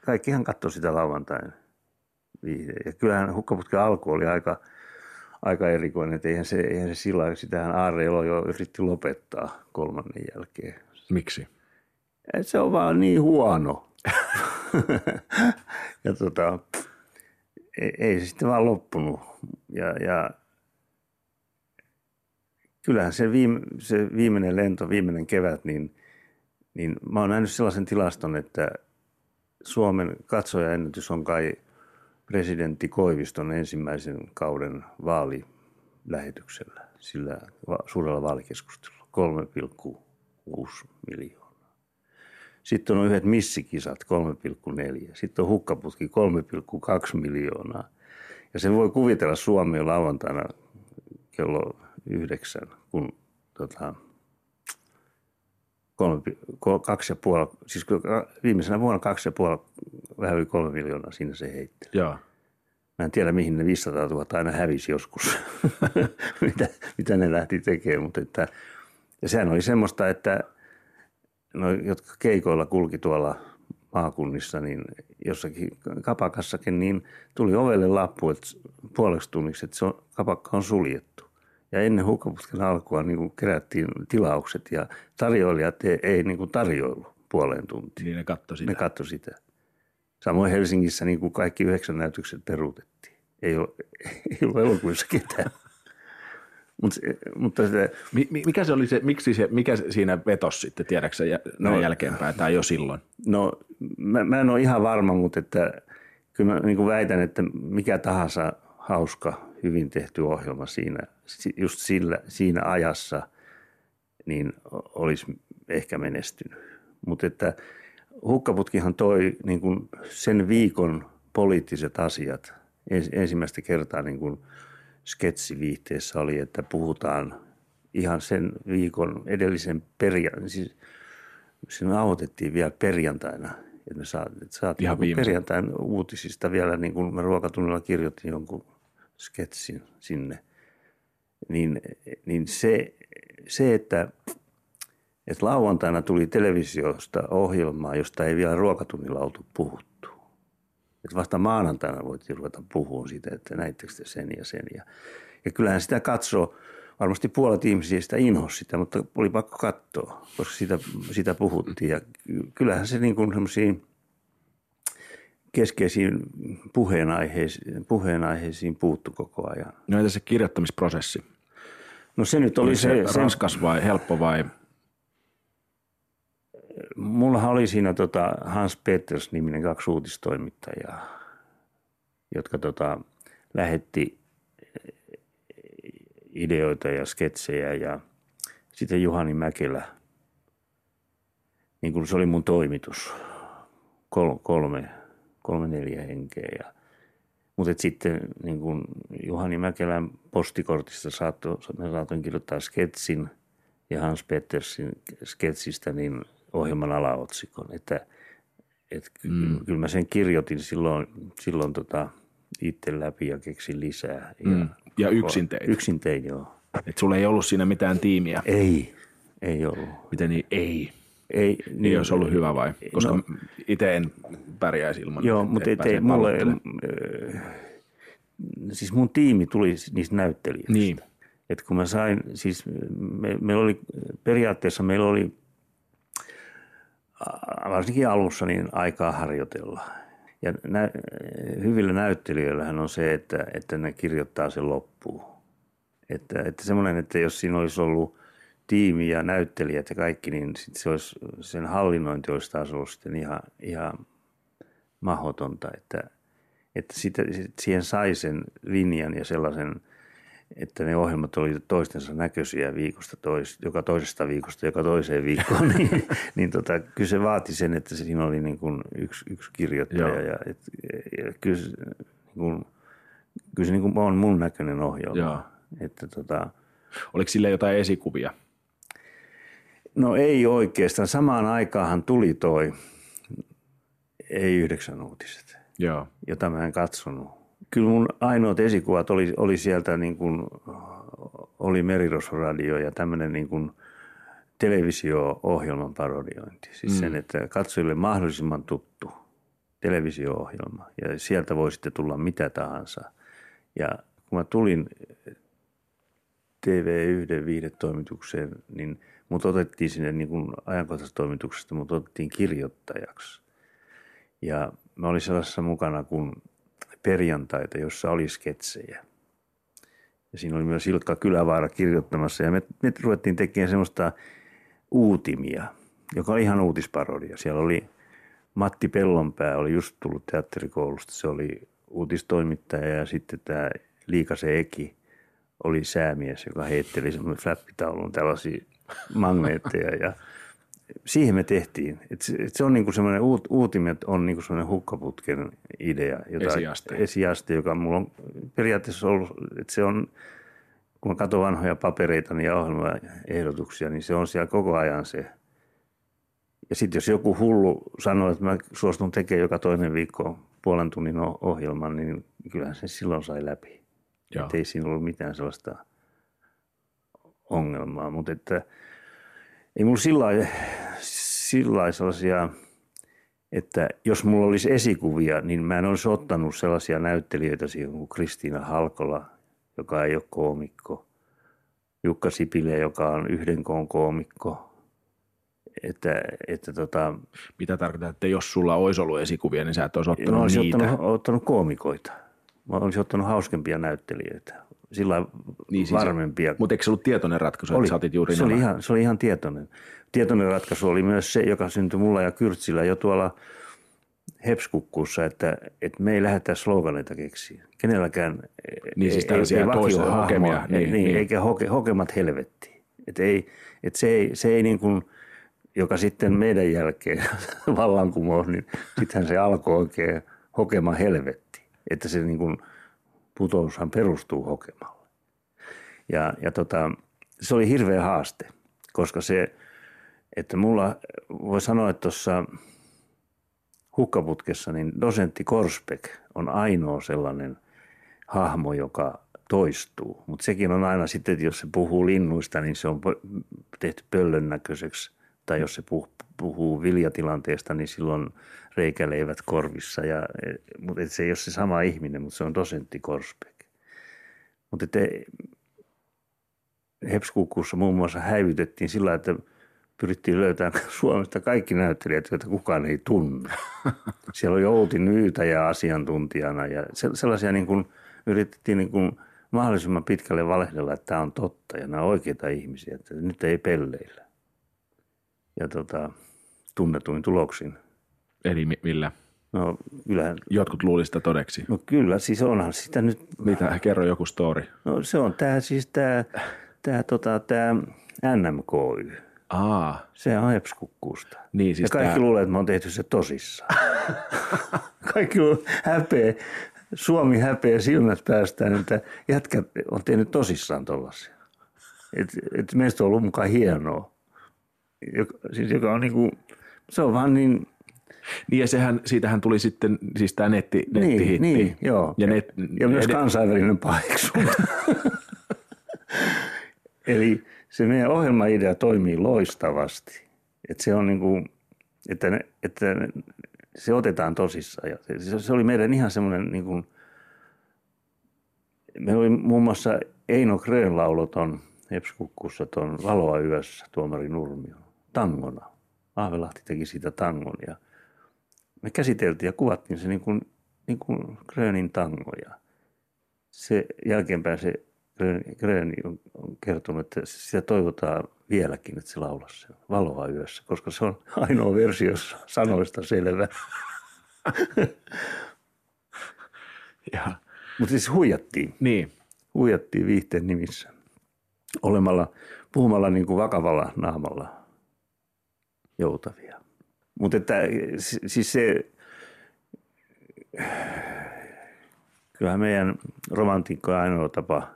kaikkihan katsoi sitä lauantain Ja kyllähän hukkaputken alku oli aika, aika erikoinen, että eihän se, eihän se sillä sitähän Aarre Elo jo yritti lopettaa kolmannen jälkeen. Miksi? Et se on vaan niin huono. ja tota, ei, ei se sitten vaan loppunut. Ja, ja kyllähän se, viime, se viimeinen lento, viimeinen kevät, niin, niin mä oon nähnyt sellaisen tilaston, että Suomen katsojaennätys on kai presidentti Koiviston ensimmäisen kauden vaalilähetyksellä, sillä suurella vaalikeskustelulla 3,6 miljoonaa. Sitten on yhdet missikisat 3,4. Sitten on hukkaputki 3,2 miljoonaa. Ja se voi kuvitella Suomeen lauantaina kello yhdeksän, kun tota, kolme, kaksi ja puoli, siis viimeisenä vuonna kaksi ja puoli, vähän yli kolme miljoonaa siinä se heitteli. Joo. Mä en tiedä, mihin ne 500 000 aina hävisi joskus, mitä, mitä ne lähti tekemään, mutta että, ja sehän oli semmoista, että no, jotka keikoilla kulki tuolla maakunnissa, niin jossakin kapakassakin, niin tuli ovelle lappu että puoleksi tunniksi, että se on, kapakka on suljettu. Ja ennen hukkaputken alkua niin kuin kerättiin tilaukset ja tarjoilijat ei, ei niin kuin tarjoillut puoleen tuntiin. Niin ne katsoi sitä. Ne katsoi sitä. Samoin Helsingissä niin kuin kaikki yhdeksän näytökset peruutettiin. Ei ole, ei ole elokuvissa ketään. Mut, mutta se, mikä se oli se, miksi se, mikä siinä vetosi sitten, tiedätkö se no, jälkeenpäin tai jo silloin? No mä, mä en ole ihan varma, mutta että kyllä mä niin kuin väitän, että mikä tahansa hauska, hyvin tehty ohjelma siinä, just sillä, siinä ajassa, niin olisi ehkä menestynyt. Mutta että hukkaputkihan toi niin kuin sen viikon poliittiset asiat. Ensimmäistä kertaa niin kuin – sketsiviihteessä oli, että puhutaan ihan sen viikon edellisen perjantaina, siis se nauhoitettiin vielä perjantaina, että me saatiin, saatiin ihan niin perjantain uutisista vielä, niin kuin mä ruokatunnilla kirjoitin jonkun sketsin sinne, niin, niin se, se, että, että lauantaina tuli televisiosta ohjelmaa, josta ei vielä ruokatunnilla oltu puhuttu että vasta maanantaina voitiin ruveta puhumaan siitä, että näittekö te sen ja sen. Ja, ja kyllähän sitä katsoo, varmasti puolet ihmisistä inhosi sitä, mutta oli pakko katsoa, koska sitä, sitä puhuttiin. Ja kyllähän se niin kuin keskeisiin puheenaiheisiin, puheenaiheisiin puuttu koko ajan. No entä se kirjoittamisprosessi? No se nyt oli, oli se, se raskas vai helppo vai? Mullahan oli siinä tota Hans Peters-niminen kaksi uutistoimittajaa, jotka tota, lähetti ideoita ja sketsejä ja sitten Juhani Mäkelä, niin kuin se oli mun toimitus, Kol, kolme, kolme neljä henkeä. Ja, mutta sitten niin kuin Juhani Mäkelän postikortista saattoi, saatoin kirjoittaa sketsin ja Hans Pettersin sketsistä, niin ohjelman alaotsikon. Että, et mm. Kyllä mä sen kirjoitin silloin, silloin tota itse läpi ja keksin lisää. Ja, mm. ja yksin teit? Yksin tein, joo. Et sulla ei ollut siinä mitään tiimiä? Ei, ei ollut. Miten niin ei? Ei, niin, ei olisi ollut hyvä vai? Koska no, itse en pärjäisi ilman, Joo, mutta et, ei, mulle, äh, siis mun tiimi tuli niistä näyttelijöistä. Niin. Et kun mä sain, siis me, meillä oli, periaatteessa meillä oli varsinkin alussa niin aikaa harjoitella. Ja nä, hyvillä näyttelijöillähän on se, että, että ne kirjoittaa sen loppuun. Että, että semmoinen, että jos siinä olisi ollut tiimi ja näyttelijät ja kaikki, niin sit se olisi, sen hallinnointi olisi taas ollut sitten ihan, ihan mahdotonta. Että, että sitä, siihen sai sen linjan ja sellaisen että ne ohjelmat oli toistensa näköisiä viikosta tois, joka toisesta viikosta joka toiseen viikkoon, niin, niin tota, kyllä se vaati sen, että siinä oli niin kuin yksi, yksi kirjoittaja. Joo. Ja, et, ja kyllä, se, niin kuin, kyllä se niin kuin on mun näköinen ohjelma. Joo. Että tota, Oliko sille jotain esikuvia? No ei oikeastaan. Samaan aikaanhan tuli toi ei yhdeksän uutiset. Joo. jota mä en katsonut. Kyllä mun ainoat esikuvat oli, oli sieltä niin kuin, oli Merirosvoradio ja tämmöinen niin kuin televisio-ohjelman parodiointi. Siis mm. sen, että katsojille mahdollisimman tuttu televisio-ohjelma ja sieltä voi sitten tulla mitä tahansa. Ja kun mä tulin TV1 viihdetoimitukseen, niin mut otettiin sinne niin kuin ajankohtaistoimituksesta, mut otettiin kirjoittajaksi. Ja mä olin sellaisessa mukana kuin perjantaita, jossa oli sketsejä. Ja siinä oli myös Ilkka Kylävaara kirjoittamassa ja me, me ruvettiin tekemään semmoista uutimia, joka oli ihan uutisparodia. Siellä oli Matti Pellonpää, oli just tullut teatterikoulusta, se oli uutistoimittaja ja sitten tämä Liikasen Eki oli säämies, joka heitteli semmoinen flappitaulun tällaisia magneetteja ja siihen me tehtiin. Et se, et se on niinku semmoinen, uut, uutimet on niinku semmoinen hukkaputken idea. Jota, Esiaste. Esiaste, joka mulla on periaatteessa ollut, että se on, kun mä katson vanhoja papereita ja ohjelmaehdotuksia, niin se on siellä koko ajan se. Ja sitten jos joku hullu sanoo, että mä suostun tekemään joka toinen viikko puolen tunnin ohjelman, niin kyllähän se silloin sai läpi. Joo. Ei siinä ollut mitään sellaista ongelmaa, mutta että ei mulla sillä lailla- sellaisia, että jos mulla olisi esikuvia, niin mä en olisi ottanut sellaisia näyttelijöitä siihen kuin Kristiina Halkola, joka ei ole koomikko, Jukka Sipilä, joka on yhden koon koomikko, että, että tota, Mitä tarkoittaa, että jos sulla olisi ollut esikuvia, niin sä et olisi mä ottanut niitä? ottanut, ottanut koomikoita. Mä olisin ottanut hauskempia näyttelijöitä, sillä Niin siis- varmempia. Mutta eikö se ollut tietoinen ratkaisu, että sä otit juuri se, oli ihan, se oli ihan tietoinen. Tietoinen ratkaisu oli myös se, joka syntyi mulla ja Kyrtsillä jo tuolla Hepskukkuussa, että, että me ei lähdetä sloganeita keksiä. Kenelläkään Niin siis tällaisia toisen vakiohahmoa, hokemia, ei- niin, niin, niin. eikä hoke, hokemat helvetti. Että ei, että se ei, se ei niin kuin, joka sitten meidän jälkeen vallankumous, niin sittenhän se alkoi oikein hokema helvetti. Että se niin kuin, putoushan perustuu hokemalle. Ja, ja tota, se oli hirveä haaste, koska se, että mulla voi sanoa, että tuossa hukkaputkessa, niin dosentti Korsbeck on ainoa sellainen hahmo, joka toistuu. Mutta sekin on aina sitten, että jos se puhuu linnuista, niin se on tehty pöllön näköiseksi. Tai jos se puhuu, puhuu viljatilanteesta, niin silloin reikäleivät korvissa. Ja, mutta et se ei ole se sama ihminen, mutta se on dosentti Korsbeck. Mutta Hepskukussa muun muassa häivytettiin sillä, että pyrittiin löytämään Suomesta kaikki näyttelijät, joita kukaan ei tunne. Siellä oli Outi Nyytäjä asiantuntijana ja se- sellaisia niin kuin, yritettiin niin kuin mahdollisimman pitkälle valehdella, että tämä on totta ja nämä on oikeita ihmisiä, että nyt ei pelleillä. Ja tota, tunnetuin tuloksin. Eli mi- millä? No kyllähän, Jotkut luulisivat sitä todeksi. no kyllä, siis onhan sitä nyt Mitä? Kerro joku story. No se on tämä siis tämä tää, tota, tää NMKY. Aa, Se on Hepskukkuusta. Niin, siis ja kaikki tää- luulee, että mä oon tehty se tosissaan. kaikki lu- häpeä, Suomi häpeä silmät päästään, että jätkä on tehnyt tosissaan tollasia. Et, et meistä on ollut mukaan hienoa. Joka, siis joka on niinku, se on vaan niin, niin ja sehän, siitähän tuli sitten siis tämä netti, niin, nettihitti. niin, joo. Ja, net, ja myös ed- kansainvälinen paheksunta. Eli se meidän ohjelmaidea toimii loistavasti. Että se on niin kuin, että, ne, että ne, se otetaan tosissaan. Ja se, se oli meidän ihan semmoinen niin kuin, meillä oli muun muassa Eino Grön lauloton Hepskukkussa tuon Valoa yössä, tuomari Nurmio, tangona. Aavelahti teki siitä tangon ja me käsiteltiin ja kuvattiin se niin kuin, niin kuin Grönin tango. Ja se jälkeenpäin se Grön- on, on kertonut, että sitä toivotaan vieläkin, että se laulaa se Valoa yössä, koska se on ainoa versio jossa sanoista selvä. Mutta siis huijattiin. niin. huijattiin viihteen nimissä olemalla, puhumalla niin kuin vakavalla naamalla joutavia. Mutta että siis se, kyllähän meidän romantiikko ainoa tapa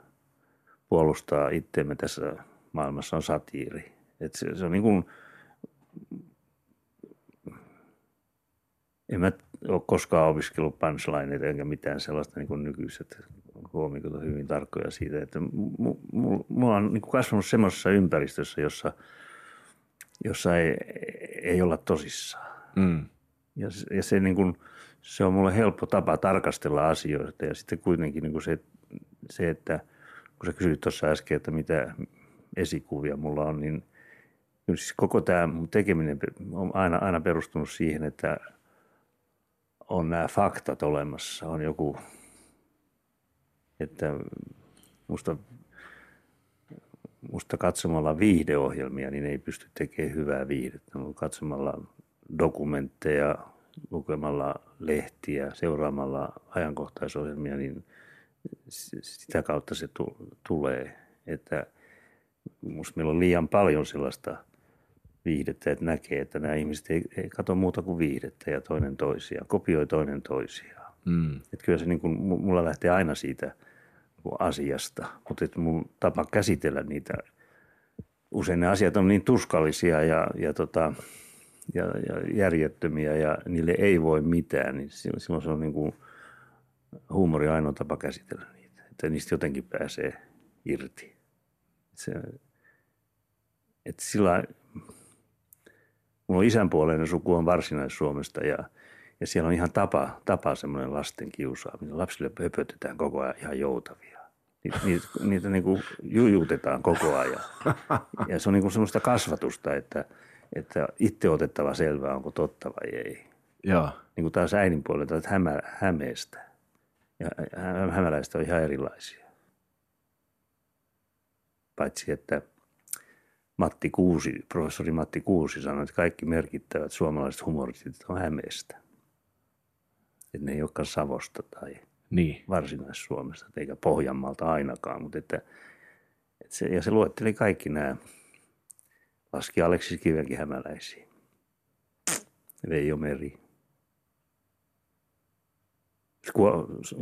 puolustaa itseämme tässä maailmassa on satiiri. Et se, se on niin kuin, en mä ole koskaan opiskellut punchlineita enkä mitään sellaista niin kuin nykyiset koomikot on hyvin tarkkoja siitä, että mulla on niin kuin kasvanut semmoisessa ympäristössä, jossa, jossa ei, ei olla tosissaan. Mm. Ja, ja se, niin kuin, se on mulle helppo tapa tarkastella asioita ja sitten kuitenkin niin kuin se, se, että kun sä kysyit tuossa äsken, että mitä esikuvia mulla on, niin siis koko tämä mun tekeminen on aina, aina perustunut siihen, että on nämä faktat olemassa, on joku, että musta, musta katsomalla viihdeohjelmia, niin ei pysty tekemään hyvää viihdettä, mutta katsomalla dokumentteja, lukemalla lehtiä, seuraamalla ajankohtaisohjelmia, niin sitä kautta se tulee, että musta meillä on liian paljon sellaista – viihdettä, että näkee, että nämä ihmiset ei, ei katso muuta kuin viihdettä ja toinen toisiaan, kopioi toinen toisiaan. Mm. Että kyllä se niin kuin, mulla lähtee aina siitä asiasta, mutta että mun tapa käsitellä niitä, usein ne asiat on niin tuskallisia ja, ja, tota, ja, ja järjettömiä ja niille ei voi mitään, niin silloin se on niin kuin huumori ainoa tapa käsitellä niitä, että niistä jotenkin pääsee irti. Se, että sillä Mulla on isänpuoleinen suku on Varsinais-Suomesta ja, ja siellä on ihan tapa, tapa semmoinen lasten kiusaaminen. Lapsille höpötetään koko ajan ihan joutavia. Niitä, niitä, niitä niin kuin jujutetaan koko ajan. Ja se on niin kuin semmoista kasvatusta, että, että itse otettava selvää, onko totta vai ei. Joo. Niin kuin taas äidin puolelta, että hämä, hämeestä. Ja hämäläistä on ihan erilaisia. Paitsi, että – Matti Kuusi, professori Matti Kuusi sanoi, että kaikki merkittävät suomalaiset humoristit on Hämeestä. Että ne ei olekaan Savosta tai niin. Varsinais-Suomesta, eikä Pohjanmaalta ainakaan. Mutta että, että se, ja se luetteli kaikki nämä, laski Aleksis Kivenkin hämäläisiin. Veijo Meri.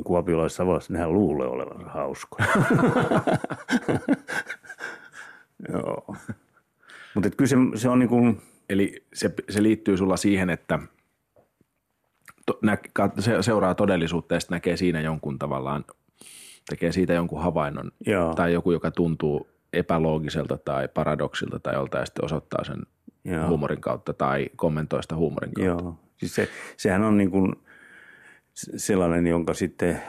Kuopiolaiset savolaiset, nehän luulee olevansa hauskoja. Joo. Mutta kyllä se, se on niin kuin... Eli se, se liittyy sulla siihen, että to, nä, se, seuraa todellisuutta ja sitten näkee siinä jonkun tavallaan, tekee siitä jonkun havainnon Joo. tai joku, joka tuntuu epäloogiselta tai paradoksilta tai jolta ja sitten osoittaa sen Joo. huumorin kautta tai kommentoi sitä huumorin kautta. Joo, siis se, sehän on niin kuin sellainen, jonka sitten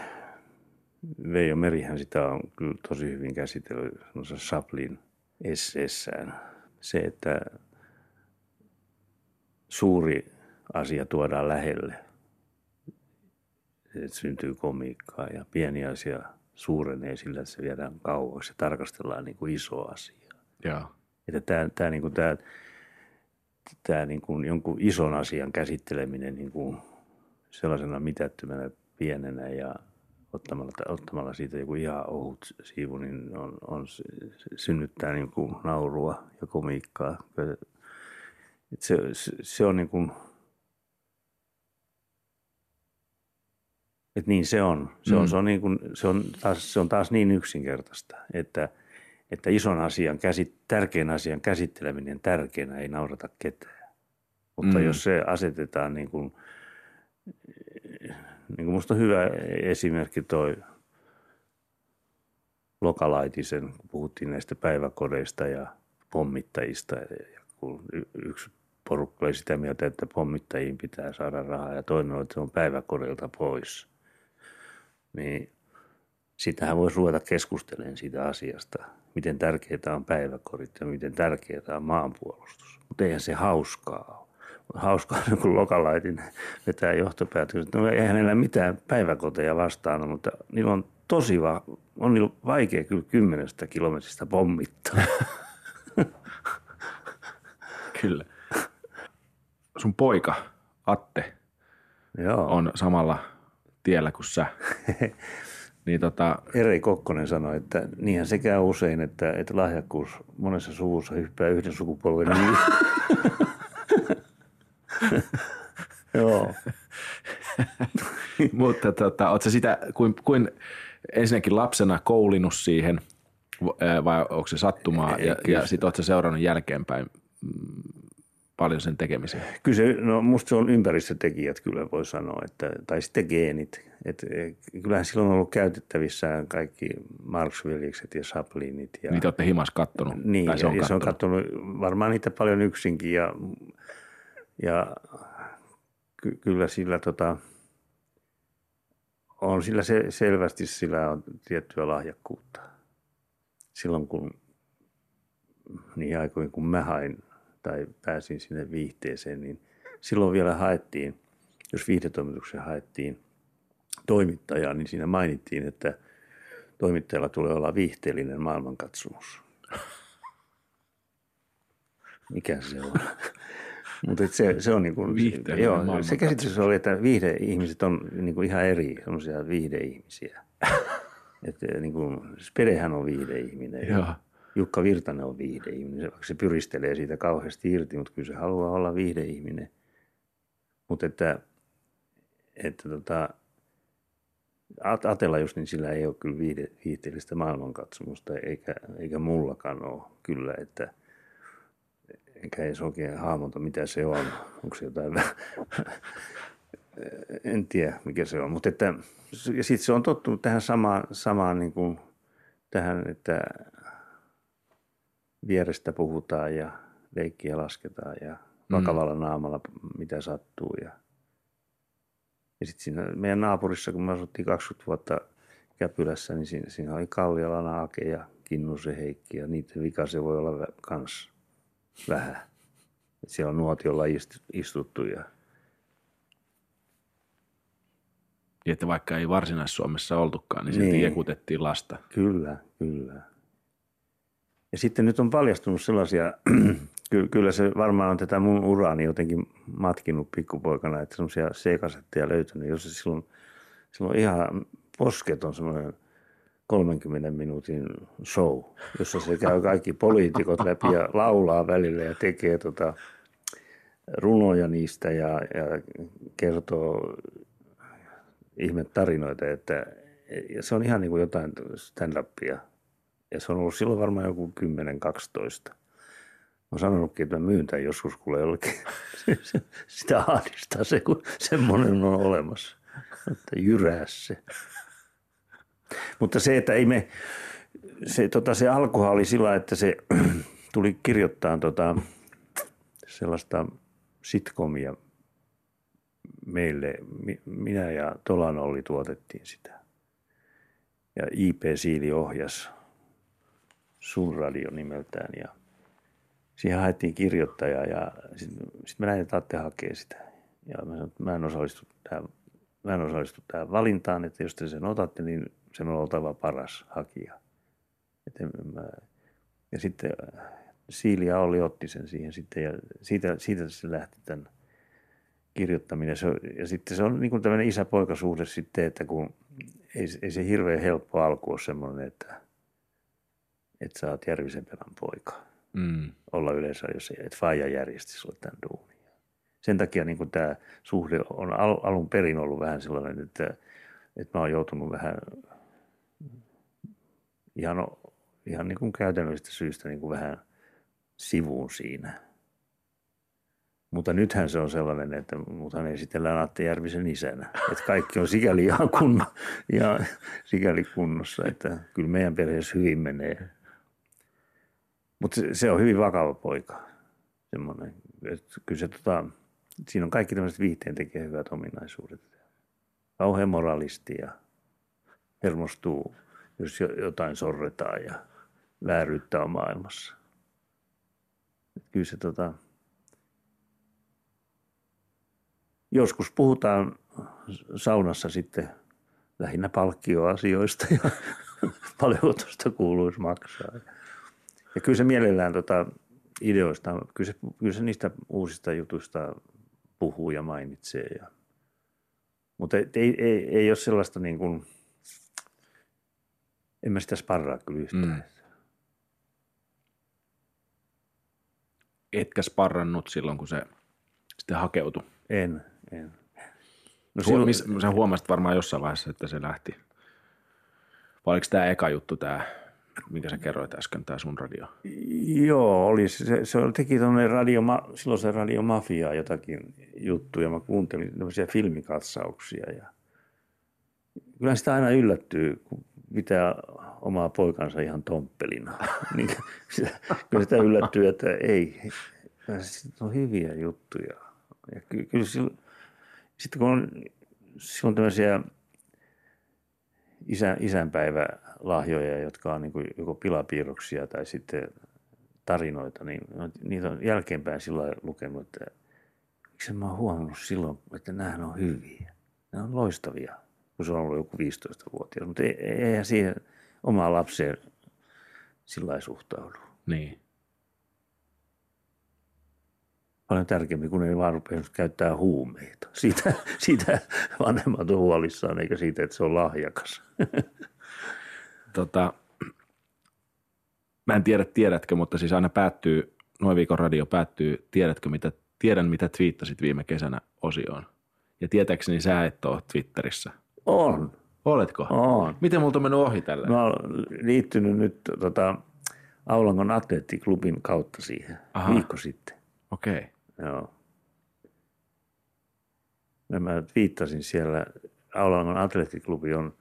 Veijo Merihän sitä on kyllä tosi hyvin käsitellyt Saplin esseessään se, että suuri asia tuodaan lähelle. Että syntyy komiikkaa ja pieni asia suurenee sillä, että se viedään kauaksi ja tarkastellaan niin kuin iso asia. Että tämä, tämä, niin kuin, tämä, tämä niin kuin jonkun ison asian käsitteleminen niin kuin sellaisena mitättömänä pienenä ja ottamalla, ottamalla siitä joku ihan ohut siivu, niin on, on, synnyttää niin kuin naurua ja komiikkaa. Se, se, se on niin kuin, että niin se on. Se on, mm. se on, niin kuin, se on, taas, se on taas niin yksinkertaista, että, että ison asian, käsit, tärkeän asian käsitteleminen tärkeänä ei naurata ketään. Mutta mm. jos se asetetaan niin kuin – niin kuin musta on hyvä esimerkki toi Lokalaitisen, kun puhuttiin näistä päiväkodeista ja pommittajista. Ja kun yksi porukka oli sitä mieltä, että pommittajiin pitää saada rahaa ja toinen oli, että se on päiväkodeilta pois. Niin sitähän voisi ruveta keskustelemaan siitä asiasta, miten tärkeää on päiväkodit ja miten tärkeää on maanpuolustus. Mutta eihän se hauskaa ole hauskaa, kun Lokalaitin vetää johtopäätöksen, että no ei hänellä mitään päiväkoteja vastaan, mutta niillä on tosi va- on niillä vaikea kyllä kymmenestä kilometristä pommittaa. kyllä. Sun poika, Atte, Joo. on samalla tiellä kuin sä. Niin tota, Eri Kokkonen sanoi, että niinhän se käy usein, että, että lahjakkuus monessa suvussa hyppää yhden sukupolven yli. Joo. mutta tota, ootko sitä, kuin, kuin ensinnäkin lapsena koulinut siihen, vai onko se sattumaa, ja, ja sitten ootko seurannut jälkeenpäin mm, paljon sen tekemisen? Kyllä se, no musta se on ympäristötekijät kyllä voi sanoa, että, tai sitten geenit. Et, kyllähän silloin on ollut käytettävissä kaikki Marx-veljekset ja Saplinit. Ja, Niitä olette himas kattonut? Niin, tai se on, ja se on kattonut varmaan niitä paljon yksinkin ja, ja ky, kyllä sillä tota, on sillä se, selvästi sillä on tiettyä lahjakkuutta. Silloin kun niin aikoin kun mä hain tai pääsin sinne viihteeseen, niin silloin vielä haettiin, jos viihdetoimituksen haettiin toimittajaa, niin siinä mainittiin, että toimittajalla tulee olla viihteellinen maailmankatsomus. Mikä se on? Mutta se, se on niin kuin, joo, se käsitys oli, että viihde-ihmiset on niin kuin ihan eri, semmoisia viihde-ihmisiä. että niin kuin, Spedehän on viihde-ihminen. Joo. Jukka Virtanen on viihdeihminen, vaikka se pyristelee siitä kauheasti irti, mutta kyllä se haluaa olla viihdeihminen. Mutta että, että tota, Atella just niin sillä ei ole kyllä viihde, viihteellistä maailmankatsomusta, eikä, eikä mullakaan ole kyllä, että enkä edes oikein hahmota, mitä se on. Onko se jotain, en tiedä mikä se on, mutta että, ja sitten se on tottunut tähän samaan, samaan niin kuin, tähän, että vierestä puhutaan ja leikkiä lasketaan ja vakavalla mm. naamalla mitä sattuu. Ja, ja sitten siinä meidän naapurissa, kun me asuttiin 20 vuotta Käpylässä, niin siinä, siinä oli Kallialan Aake ja Kinnusen Heikki ja niiden vika se voi olla kans vähän. Et siellä on nuotiolla istuttu ja niin, että vaikka ei Varsinais-Suomessa oltukaan, niin silti niin. jekutettiin lasta. Kyllä, kyllä. Ja sitten nyt on paljastunut sellaisia, kyllä se varmaan on tätä mun uraani jotenkin matkinut pikkupoikana, että semmoisia C-kasetteja löytynyt, jos se silloin, silloin ihan posketon semmoinen 30 minuutin show, jossa se käy kaikki poliitikot läpi ja laulaa välillä ja tekee tota runoja niistä ja, ja kertoo ihme tarinoita, että ja se on ihan niin kuin jotain stand-upia ja se on ollut silloin varmaan joku 10-12. Mä oon sanonutkin, että mä myyn tämän joskus kuule jollekin. Sitä ahdistaa se, kun semmoinen on olemassa. Että jyrää se. Mutta se, että ei me, se, tota, se alkuhan oli sillä, että se tuli kirjoittaa tota, sellaista sitcomia meille. Minä ja Tolan oli tuotettiin sitä. Ja IP Siili ohjas Sun Radio nimeltään ja siihen haettiin kirjoittajaa ja sitten sit mä näin, että Atte hakee sitä. Ja mä sanoin, että mä en osallistu tähän, mä en osallistu tähän valintaan, että jos te sen otatte, niin se on oltava paras hakija. Että mä, ja sitten Siili ja Olli otti sen siihen sitten ja siitä, siitä se lähti tämän kirjoittaminen. Se, ja sitten se on niin kuin tämmöinen isä-poikasuhde sitten, että kun ei, ei se hirveän helppo alku ole semmoinen, että – että sä oot Järvisen pelän poika. Mm. Olla yleensä, jos et faija järjesti sulle tämän duunin. Sen takia niin tämä suhde on al, alun perin ollut vähän sellainen, että, että mä oon joutunut vähän ihan, ihan niin kuin käytännöllisistä syistä niin kuin vähän sivuun siinä. Mutta nythän se on sellainen, että muthan esitellään Atte Järvisen isänä. Että kaikki on sikäli ihan, kunno, ihan sikäli kunnossa, että kyllä meidän perheessä hyvin menee. Mutta se, se on hyvin vakava poika. Semmoinen. Kyllä se, tota, siinä on kaikki tämmöiset viihteen tekee hyvät ominaisuudet. Kauhean moralisti ja hermostuu, jos jotain sorretaan ja vääryyttä on maailmassa. Kyllä se tota, joskus puhutaan saunassa sitten lähinnä palkkioasioista ja paljonko tuosta kuuluisi maksaa. Ja kyllä se mielellään tota ideoista, kyllä se, kyllä se niistä uusista jutuista puhuu ja mainitsee. Ja, mutta ei, ei, ei ole sellaista niin kuin, En mä sitä sparraa kyllä yhtään. Mm. Etkä sparrannut silloin, kun se sitten hakeutui. En, en. No silloin... Miss, sä huomasit varmaan jossain vaiheessa, että se lähti. Vai oliko tämä eka juttu, tämä, minkä sä kerroit äsken, tämä sun radio? Joo, oli. Se, se teki tuonne radio, silloin se radio Mafia jotakin juttuja. Mä kuuntelin tämmöisiä filmikatsauksia ja kyllä sitä aina yllättyy, kun pitää omaa poikansa ihan tomppelina. niin, sitä, kyllä sitä yllättyy, että ei, on hyviä juttuja. Ja ky, kyllä silloin, sitten kun on, silloin tämmöisiä isä, isänpäivälahjoja, jotka on niin kuin joko pilapiirroksia tai sitten tarinoita, niin niitä on jälkeenpäin sillä lukenut, että miksi mä oon huomannut silloin, että nämä on hyviä. Nämä on loistavia, kun se on ollut joku 15-vuotias. Mutta eihän siihen omaan lapseen sillä suhtaudu. Niin paljon tärkeämpi, kun ei vaan rupea käyttää huumeita. Siitä, siitä vanhemmat on huolissaan, eikä siitä, että se on lahjakas. Tota, mä en tiedä, tiedätkö, mutta siis aina päättyy, noin viikon radio päättyy, tiedätkö mitä, tiedän mitä twiittasit viime kesänä osioon. Ja tietääkseni sä et ole Twitterissä. On. Oletko? On. Miten multa on mennyt ohi tällä? Mä oon liittynyt nyt tota, Aulangon atleettiklubin kautta siihen Aha. viikko sitten. Okei. Okay. Joo. Ja mä viittasin siellä, Aulangon atleettiklubi on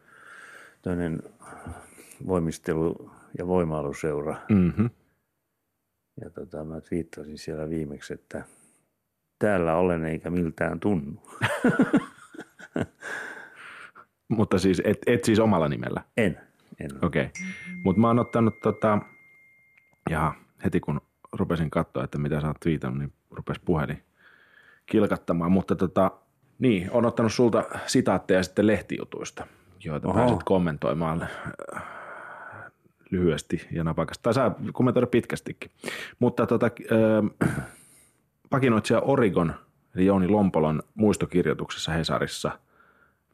toinen voimistelu- ja voimailuseura. Mm-hmm. Ja tota, mä viittasin siellä viimeksi, että täällä olen eikä miltään tunnu. Mutta siis et, et siis omalla nimellä? En. en. Okei. Okay. Mutta mä oon ottanut tota, ja heti kun rupesin katsoa, että mitä sä oot twiitannut, niin rupesi puhelin kilkattamaan. Mutta tota, niin, on ottanut sulta sitaatteja sitten lehtijutuista, joita Oho. pääsit kommentoimaan äh, lyhyesti ja napakasti. Tai saa kommentoida pitkästikin. Mutta tota, äh, pakinoitsija Origon, eli Jouni Lompolon muistokirjoituksessa Hesarissa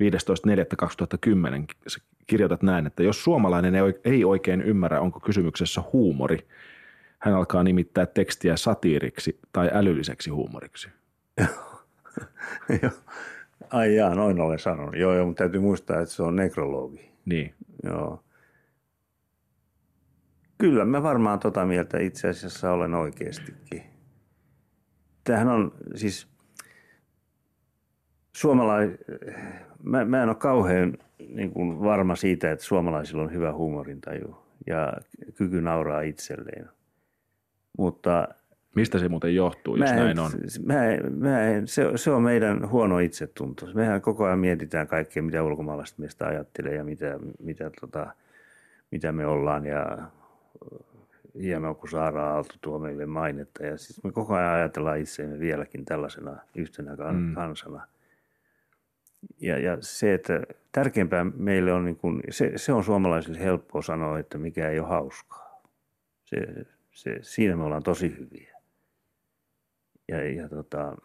15.4.2010 kirjoitat näin, että jos suomalainen ei oikein ymmärrä, onko kysymyksessä huumori – hän alkaa nimittää tekstiä satiiriksi tai älylliseksi huumoriksi. Ai jaa, noin olen sanonut. Joo, joo, mutta täytyy muistaa, että se on nekrologi. Niin. Joo. Kyllä mä varmaan tota mieltä itse asiassa olen oikeastikin. Tämähän on siis suomalais... Mä, mä en ole kauhean niin kuin varma siitä, että suomalaisilla on hyvä huumorintaju ja kyky nauraa itselleen. Mutta Mistä se muuten johtuu, jos en, näin on? Mä, mä en, se, se on meidän huono itsetunto. Mehän koko ajan mietitään kaikkea, mitä ulkomaalaiset meistä ajattelee ja mitä, mitä, tota, mitä me ollaan. Ja hienoa, kun Saara Aalto tuo meille mainetta. Ja siis me koko ajan ajatellaan itseämme vieläkin tällaisena yhtenä mm. kansana. Ja, ja se, että tärkeämpää meille on, niin kuin, se, se on suomalaisille helppoa sanoa, että mikä ei ole hauskaa. Se, se, siinä me ollaan tosi hyviä. Ja, ja, tota,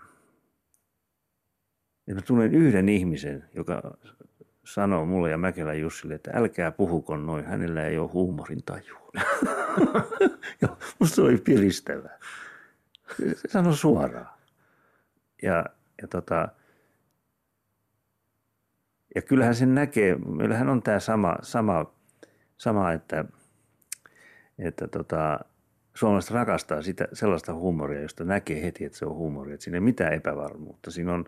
ja mä tunnen yhden ihmisen, joka sanoo mulle ja Mäkelä Jussille, että älkää puhuko noin, hänellä ei ole huumorin tajua. ja musta se oli piristävä. Se sanoi suoraan. Ja, ja, tota, ja kyllähän sen näkee, meillähän on tämä sama, sama, sama että, että tota, suomalaiset rakastaa sitä, sellaista huumoria, josta näkee heti, että se on huumoria. Että siinä ei mitään epävarmuutta. Siinä on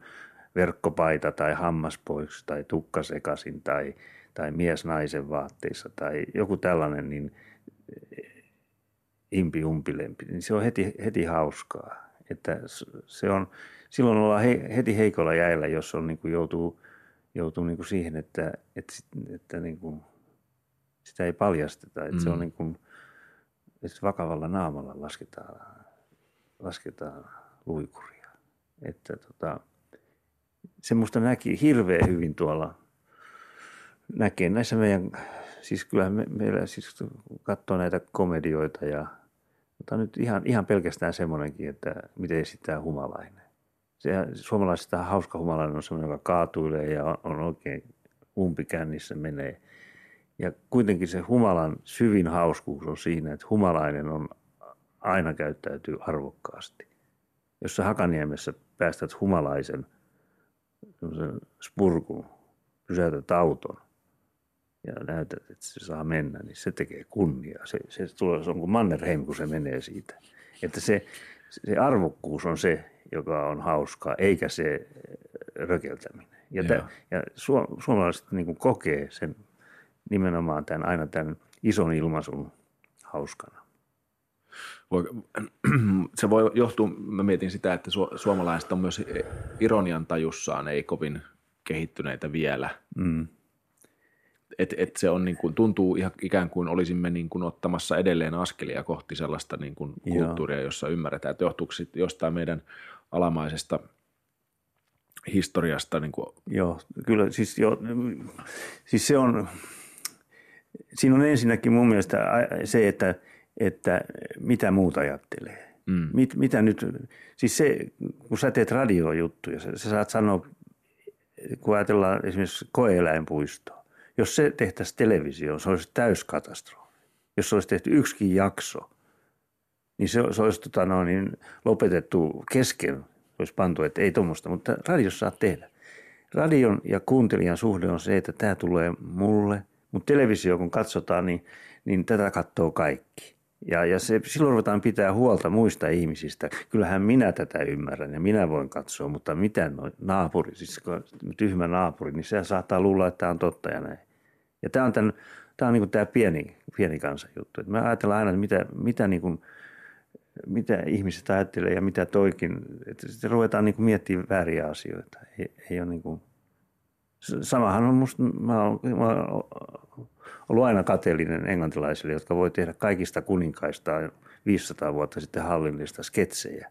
verkkopaita tai hammaspoiksi tai tukka sekasin tai, tai mies naisen vaatteissa tai joku tällainen, niin impi umpilempi, niin se on heti, heti hauskaa. Että se on, silloin ollaan he, heti heikolla jäillä, jos on, niin kuin joutuu, joutuu niin kuin siihen, että, että, että niin kuin, sitä ei paljasteta. Että mm. se on mm. niin kuin, että vakavalla naamalla lasketaan, lasketaan luikuria. Että tota, se musta näki hirveän hyvin tuolla, näkee näissä meidän, siis kyllä me, meillä siis katsoo näitä komedioita ja mutta nyt ihan, ihan pelkästään semmoinenkin, että miten esittää humalainen. Se, suomalaisista hauska humalainen on semmoinen, joka kaatuilee ja on, on oikein umpikännissä menee. Ja kuitenkin se humalan syvin hauskuus on siinä, että humalainen on aina käyttäytyy arvokkaasti. Jos sä Hakaniemessä päästät humalaisen spurkun, pysäytät auton ja näytät, että se saa mennä, niin se tekee kunniaa. Se, se, tulee, se on kuin Mannerheim, kun se menee siitä. Että se, se arvokkuus on se, joka on hauskaa, eikä se rökeltäminen. Ja, tä, ja suomalaiset niin kokee sen nimenomaan tämän, aina tämän ison ilmaisun hauskana. Se voi johtua, mä mietin sitä, että su, suomalaiset on myös ironian tajussaan ei kovin kehittyneitä vielä. Mm. Et, et se on niin kuin, tuntuu ihan ikään kuin olisimme niin kuin ottamassa edelleen askelia kohti sellaista niin kuin kulttuuria, jossa ymmärretään, että johtuuko jostain meidän alamaisesta historiasta. Niin kuin... Joo, kyllä siis, jo, siis se on, siinä on ensinnäkin mun mielestä se, että, että mitä muuta ajattelee. Mm. Mit, mitä nyt, siis se, kun sä teet radiojuttuja, sä, sä saat sanoa, kun ajatellaan esimerkiksi koeeläinpuistoa, jos se tehtäisiin televisioon, se olisi täyskatastrofi. Jos se olisi tehty yksikin jakso, niin se, se olisi tota, no, niin lopetettu kesken, olisi pantu, että ei tuommoista, mutta radiossa saa tehdä. Radion ja kuuntelijan suhde on se, että tämä tulee mulle, mutta televisio kun katsotaan, niin, niin tätä katsoo kaikki. Ja, ja se, silloin ruvetaan pitää huolta muista ihmisistä. Kyllähän minä tätä ymmärrän ja minä voin katsoa, mutta mitä no, naapuri, siis tyhmä naapuri, niin se saattaa luulla, että tämä on totta ja näin. Ja tämä on, tämän, tämä, on niin tämä pieni, pieni kansan juttu. Me ajatellaan aina, että mitä, mitä, niin kuin, mitä ihmiset ajattelee ja mitä toikin. Että sitten ruvetaan niin miettimään vääriä asioita. Ei, ei ole niin kuin, samahan on musta, mä oon, mä oon ollut aina kateellinen englantilaisille, jotka voi tehdä kaikista kuninkaista 500 vuotta sitten hallillista sketsejä.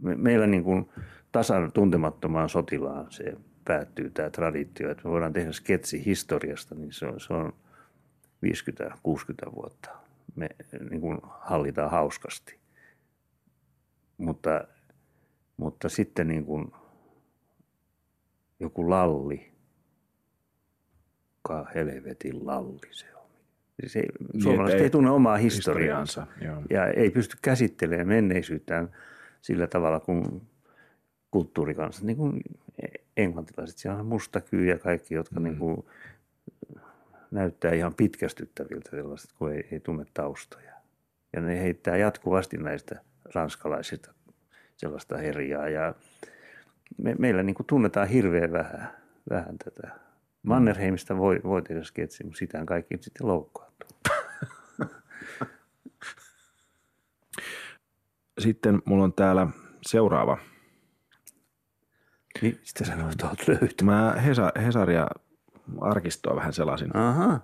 Me, meillä niin kuin tasan tuntemattomaan sotilaan se päättyy tämä traditio, että me voidaan tehdä sketsi historiasta, niin se on, se on 50-60 vuotta. Me niin kuin hallitaan hauskasti. Mutta, mutta sitten niin kuin joku lalli, ka helvetin lalli se on. Se, niin, suomalaiset ei, ei tunne omaa historiaansa, historiaansa ja ei pysty käsittelemään menneisyyttään sillä tavalla kuin kulttuurikansa, niin kuin englantilaiset, siellä on mustakyy ja kaikki, jotka mm. niin kuin näyttää ihan pitkästyttäviltä sellaiset, kun ei, ei tunne taustoja. Ja ne heittää jatkuvasti näistä ranskalaisista sellaista herjaa ja me, meillä niin kuin tunnetaan hirveän vähän, vähän tätä. Mannerheimista voi, voi tehdä sketsi, mutta sitähän kaikki sitten loukkaantuu. Sitten mulla on täällä seuraava niin, sitä sä olet löytänyt. Mä Hesa, Hesaria arkistoa vähän selasin. Aha.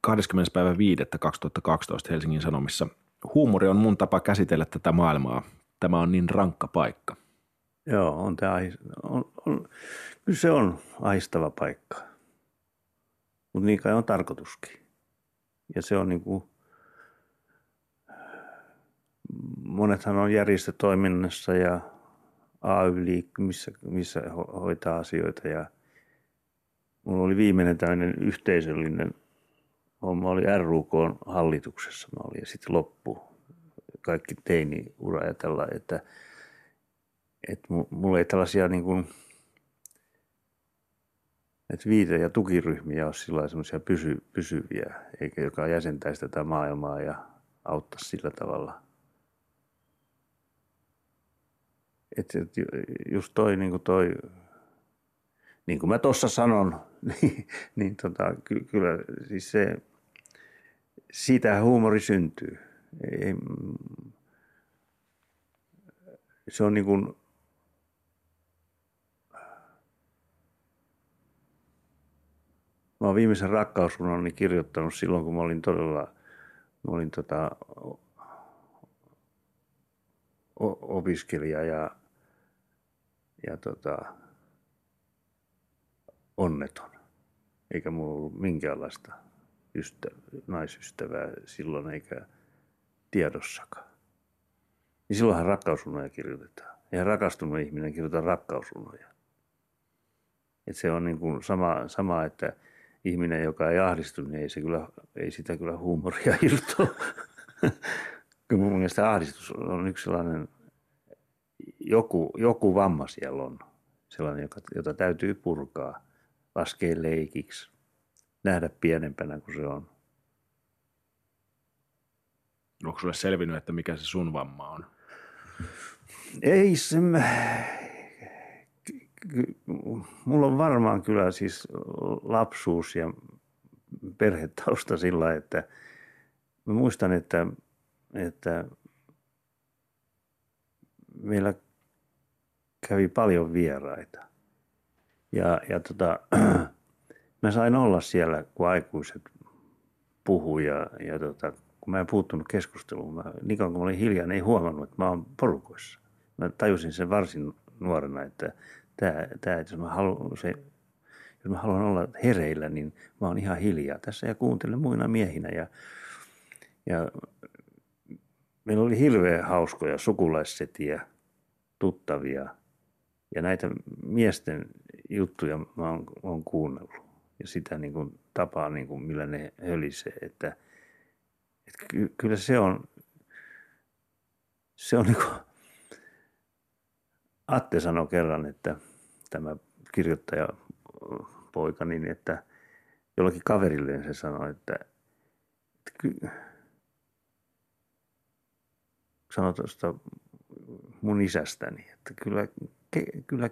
20. päivä 5. 2012 Helsingin Sanomissa. Huumori on mun tapa käsitellä tätä maailmaa. Tämä on niin rankka paikka. Joo, on tämä, on, on, kyllä se on ahistava paikka. Mutta niin kai on tarkoituskin. Ja se on niin kuin, monethan on järjestötoiminnassa ja ay missä, missä hoitaa asioita. Ja mulla oli viimeinen tämmöinen yhteisöllinen homma, oli RUK hallituksessa. Mä olin ja sitten loppu kaikki teini-ura ja tällä, että, että mulla ei tällaisia niin kuin, että viite- ja tukiryhmiä ole sillä semmoisia pysy, pysyviä, eikä joka jäsentäisi tätä maailmaa ja auttaisi sillä tavalla – että et just toi, niin kuin toi, niin kuin mä tuossa sanon, niin, niin tota, ky, kyllä siis se, siitä huumori syntyy. Ei, se on niin kuin, Mä oon viimeisen rakkausrunoni kirjoittanut silloin, kun mä olin todella, mä olin tota, opiskelija ja ja tota, onneton. Eikä mulla ollut minkäänlaista ystä, naisystävää silloin eikä tiedossakaan. Niin silloinhan rakkausunoja kirjoitetaan. Ja rakastunut ihminen kirjoittaa rakkausunoja. Et se on niin kuin sama, sama, että ihminen, joka ei ahdistu, niin ei, se kyllä, ei sitä kyllä huumoria irtoa. kyllä mun mielestä ahdistus on yksi sellainen, joku, joku vamma siellä on, sellainen, joka, jota täytyy purkaa, laskea leikiksi, nähdä pienempänä kuin se on. Onko sulle selvinnyt, että mikä se sun vamma on? Ei se, mulla on varmaan kyllä siis lapsuus ja perhetausta sillä, että mä muistan, että, että meillä kävi paljon vieraita. Ja, ja tota, mä sain olla siellä, kun aikuiset puhuu ja, ja tota, kun mä en puuttunut keskusteluun, mä, niin kauan kun mä olin hiljaa, ei huomannut, että mä oon porukoissa. Mä tajusin sen varsin nuorena, että tämä, tämä jos, mä haluan, se, jos mä haluan olla hereillä, niin mä oon ihan hiljaa tässä ja kuuntelen muina miehinä. Ja, ja meillä oli hirveän hauskoja sukulaissetiä, tuttavia ja näitä miesten juttuja mä oon, oon kuunnellut. Ja sitä niin kuin tapaa, niin kuin millä ne hölisee, että, että ky, kyllä se on, se on niin kuin, Atte sanoi kerran, että tämä kirjoittaja poika, niin että jollakin kaverilleen se sanoi, että, että ky, sanoi tuosta mun isästäni, että kyllä, ke, kyllä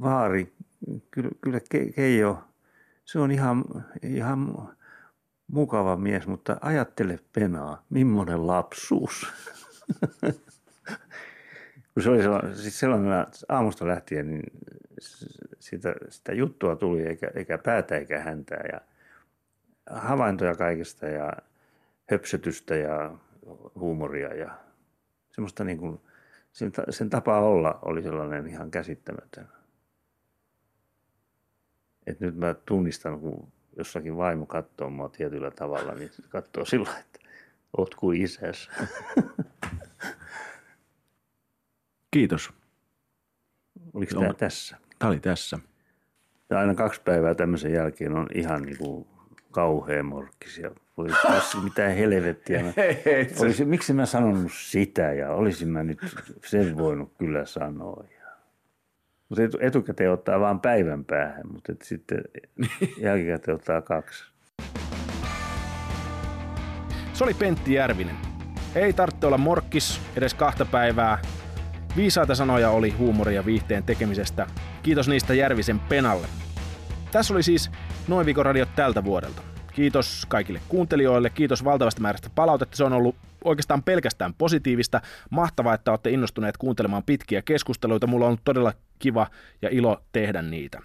vaari, kyllä, kyllä ke, Keijo, se on ihan, ihan mukava mies, mutta ajattele penaa, millainen lapsuus. se oli sellainen, siis sellainen aamusta lähtien, niin sitä, sitä juttua tuli eikä, eikä päätä eikä häntää ja havaintoja kaikesta ja höpsötystä ja huumoria ja semmoista niin kuin, sen, sen tapa olla oli sellainen ihan käsittämätön. Et nyt mä tunnistan, kun jossakin vaimo katsoo mua tietyllä tavalla, niin katsoo sillä että oot kuin isäs. Kiitos. Oliko tämä tässä? Tämä oli tässä. Ja aina kaksi päivää tämmöisen jälkeen on ihan niin kuin kauhea morkkisia. Voi mitään helvettiä. Mä, olisi, miksi mä sanonut sitä ja olisin mä nyt sen voinut kyllä sanoa. Mutta etukäteen ottaa vain päivän päähän, mutta sitten jälkikäteen ottaa kaksi. Se oli Pentti Järvinen. Ei tarvitse olla morkkis edes kahta päivää. Viisaita sanoja oli huumoria viihteen tekemisestä. Kiitos niistä Järvisen penalle. Tässä oli siis Noin viikon radiot tältä vuodelta. Kiitos kaikille kuuntelijoille, kiitos valtavasta määrästä palautetta. Se on ollut oikeastaan pelkästään positiivista. Mahtavaa, että olette innostuneet kuuntelemaan pitkiä keskusteluita. Mulla on ollut todella kiva ja ilo tehdä niitä.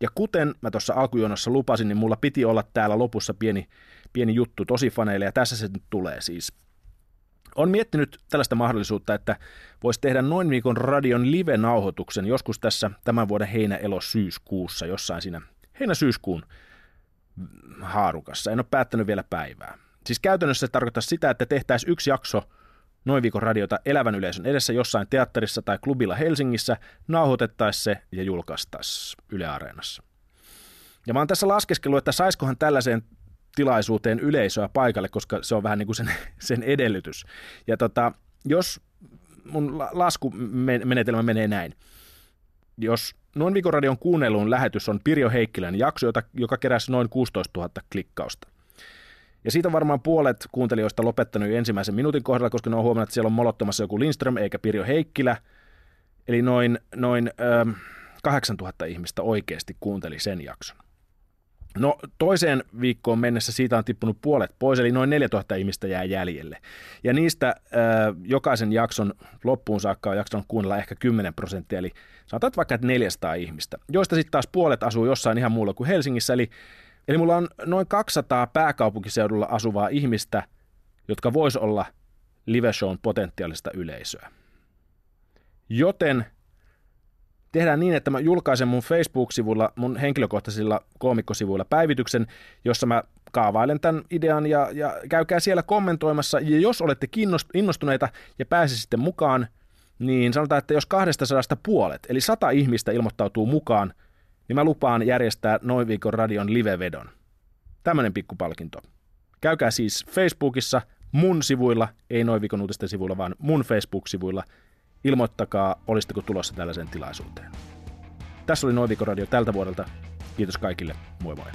Ja kuten mä tuossa alkujonossa lupasin, niin mulla piti olla täällä lopussa pieni, pieni juttu tosi faneille, ja tässä se nyt tulee siis. On miettinyt tällaista mahdollisuutta, että voisi tehdä noin viikon radion live-nauhoituksen joskus tässä tämän vuoden heinä-elo-syyskuussa, jossain siinä heinä-syyskuun haarukassa. En ole päättänyt vielä päivää. Siis käytännössä se tarkoittaa sitä, että tehtäisiin yksi jakso noin viikon radiota elävän yleisön edessä jossain teatterissa tai klubilla Helsingissä, nauhoitettaisiin se ja julkaistaisiin Yle Areenassa. Ja mä oon tässä laskeskellut, että saiskohan tällaiseen tilaisuuteen yleisöä paikalle, koska se on vähän niin kuin sen, sen edellytys. Ja tota, jos mun laskumenetelmä menee näin, jos Noin viikon radion kuunnelun lähetys on Pirjo Heikkilän jakso, jota, joka keräsi noin 16 000 klikkausta. Ja siitä varmaan puolet kuuntelijoista lopettanut jo ensimmäisen minuutin kohdalla, koska ne on huomannut, että siellä on molottamassa joku Lindström eikä Pirjo Heikkilä. Eli noin, noin ähm, 8000 ihmistä oikeasti kuunteli sen jakson. No toiseen viikkoon mennessä siitä on tippunut puolet pois, eli noin 4000 ihmistä jää jäljelle. Ja niistä äh, jokaisen jakson loppuun saakka on jakson kuunnella ehkä 10 prosenttia, eli sanotaan vaikka että 400 ihmistä, joista sitten taas puolet asuu jossain ihan muulla kuin Helsingissä, eli, eli mulla on noin 200 pääkaupunkiseudulla asuvaa ihmistä, jotka vois olla live shown potentiaalista yleisöä. Joten tehdään niin, että mä julkaisen mun Facebook-sivulla, mun henkilökohtaisilla koomikkosivuilla päivityksen, jossa mä kaavailen tämän idean ja, ja käykää siellä kommentoimassa. Ja jos olette innostuneita ja pääsisitte mukaan, niin sanotaan, että jos 200 puolet, eli 100 ihmistä ilmoittautuu mukaan, niin mä lupaan järjestää noin viikon radion livevedon. Tämmöinen pikkupalkinto. Käykää siis Facebookissa mun sivuilla, ei noin viikon uutisten sivuilla, vaan mun Facebook-sivuilla. Ilmoittakaa, olisitteko tulossa tällaiseen tilaisuuteen. Tässä oli Noin Radio tältä vuodelta. Kiitos kaikille. Moi moi.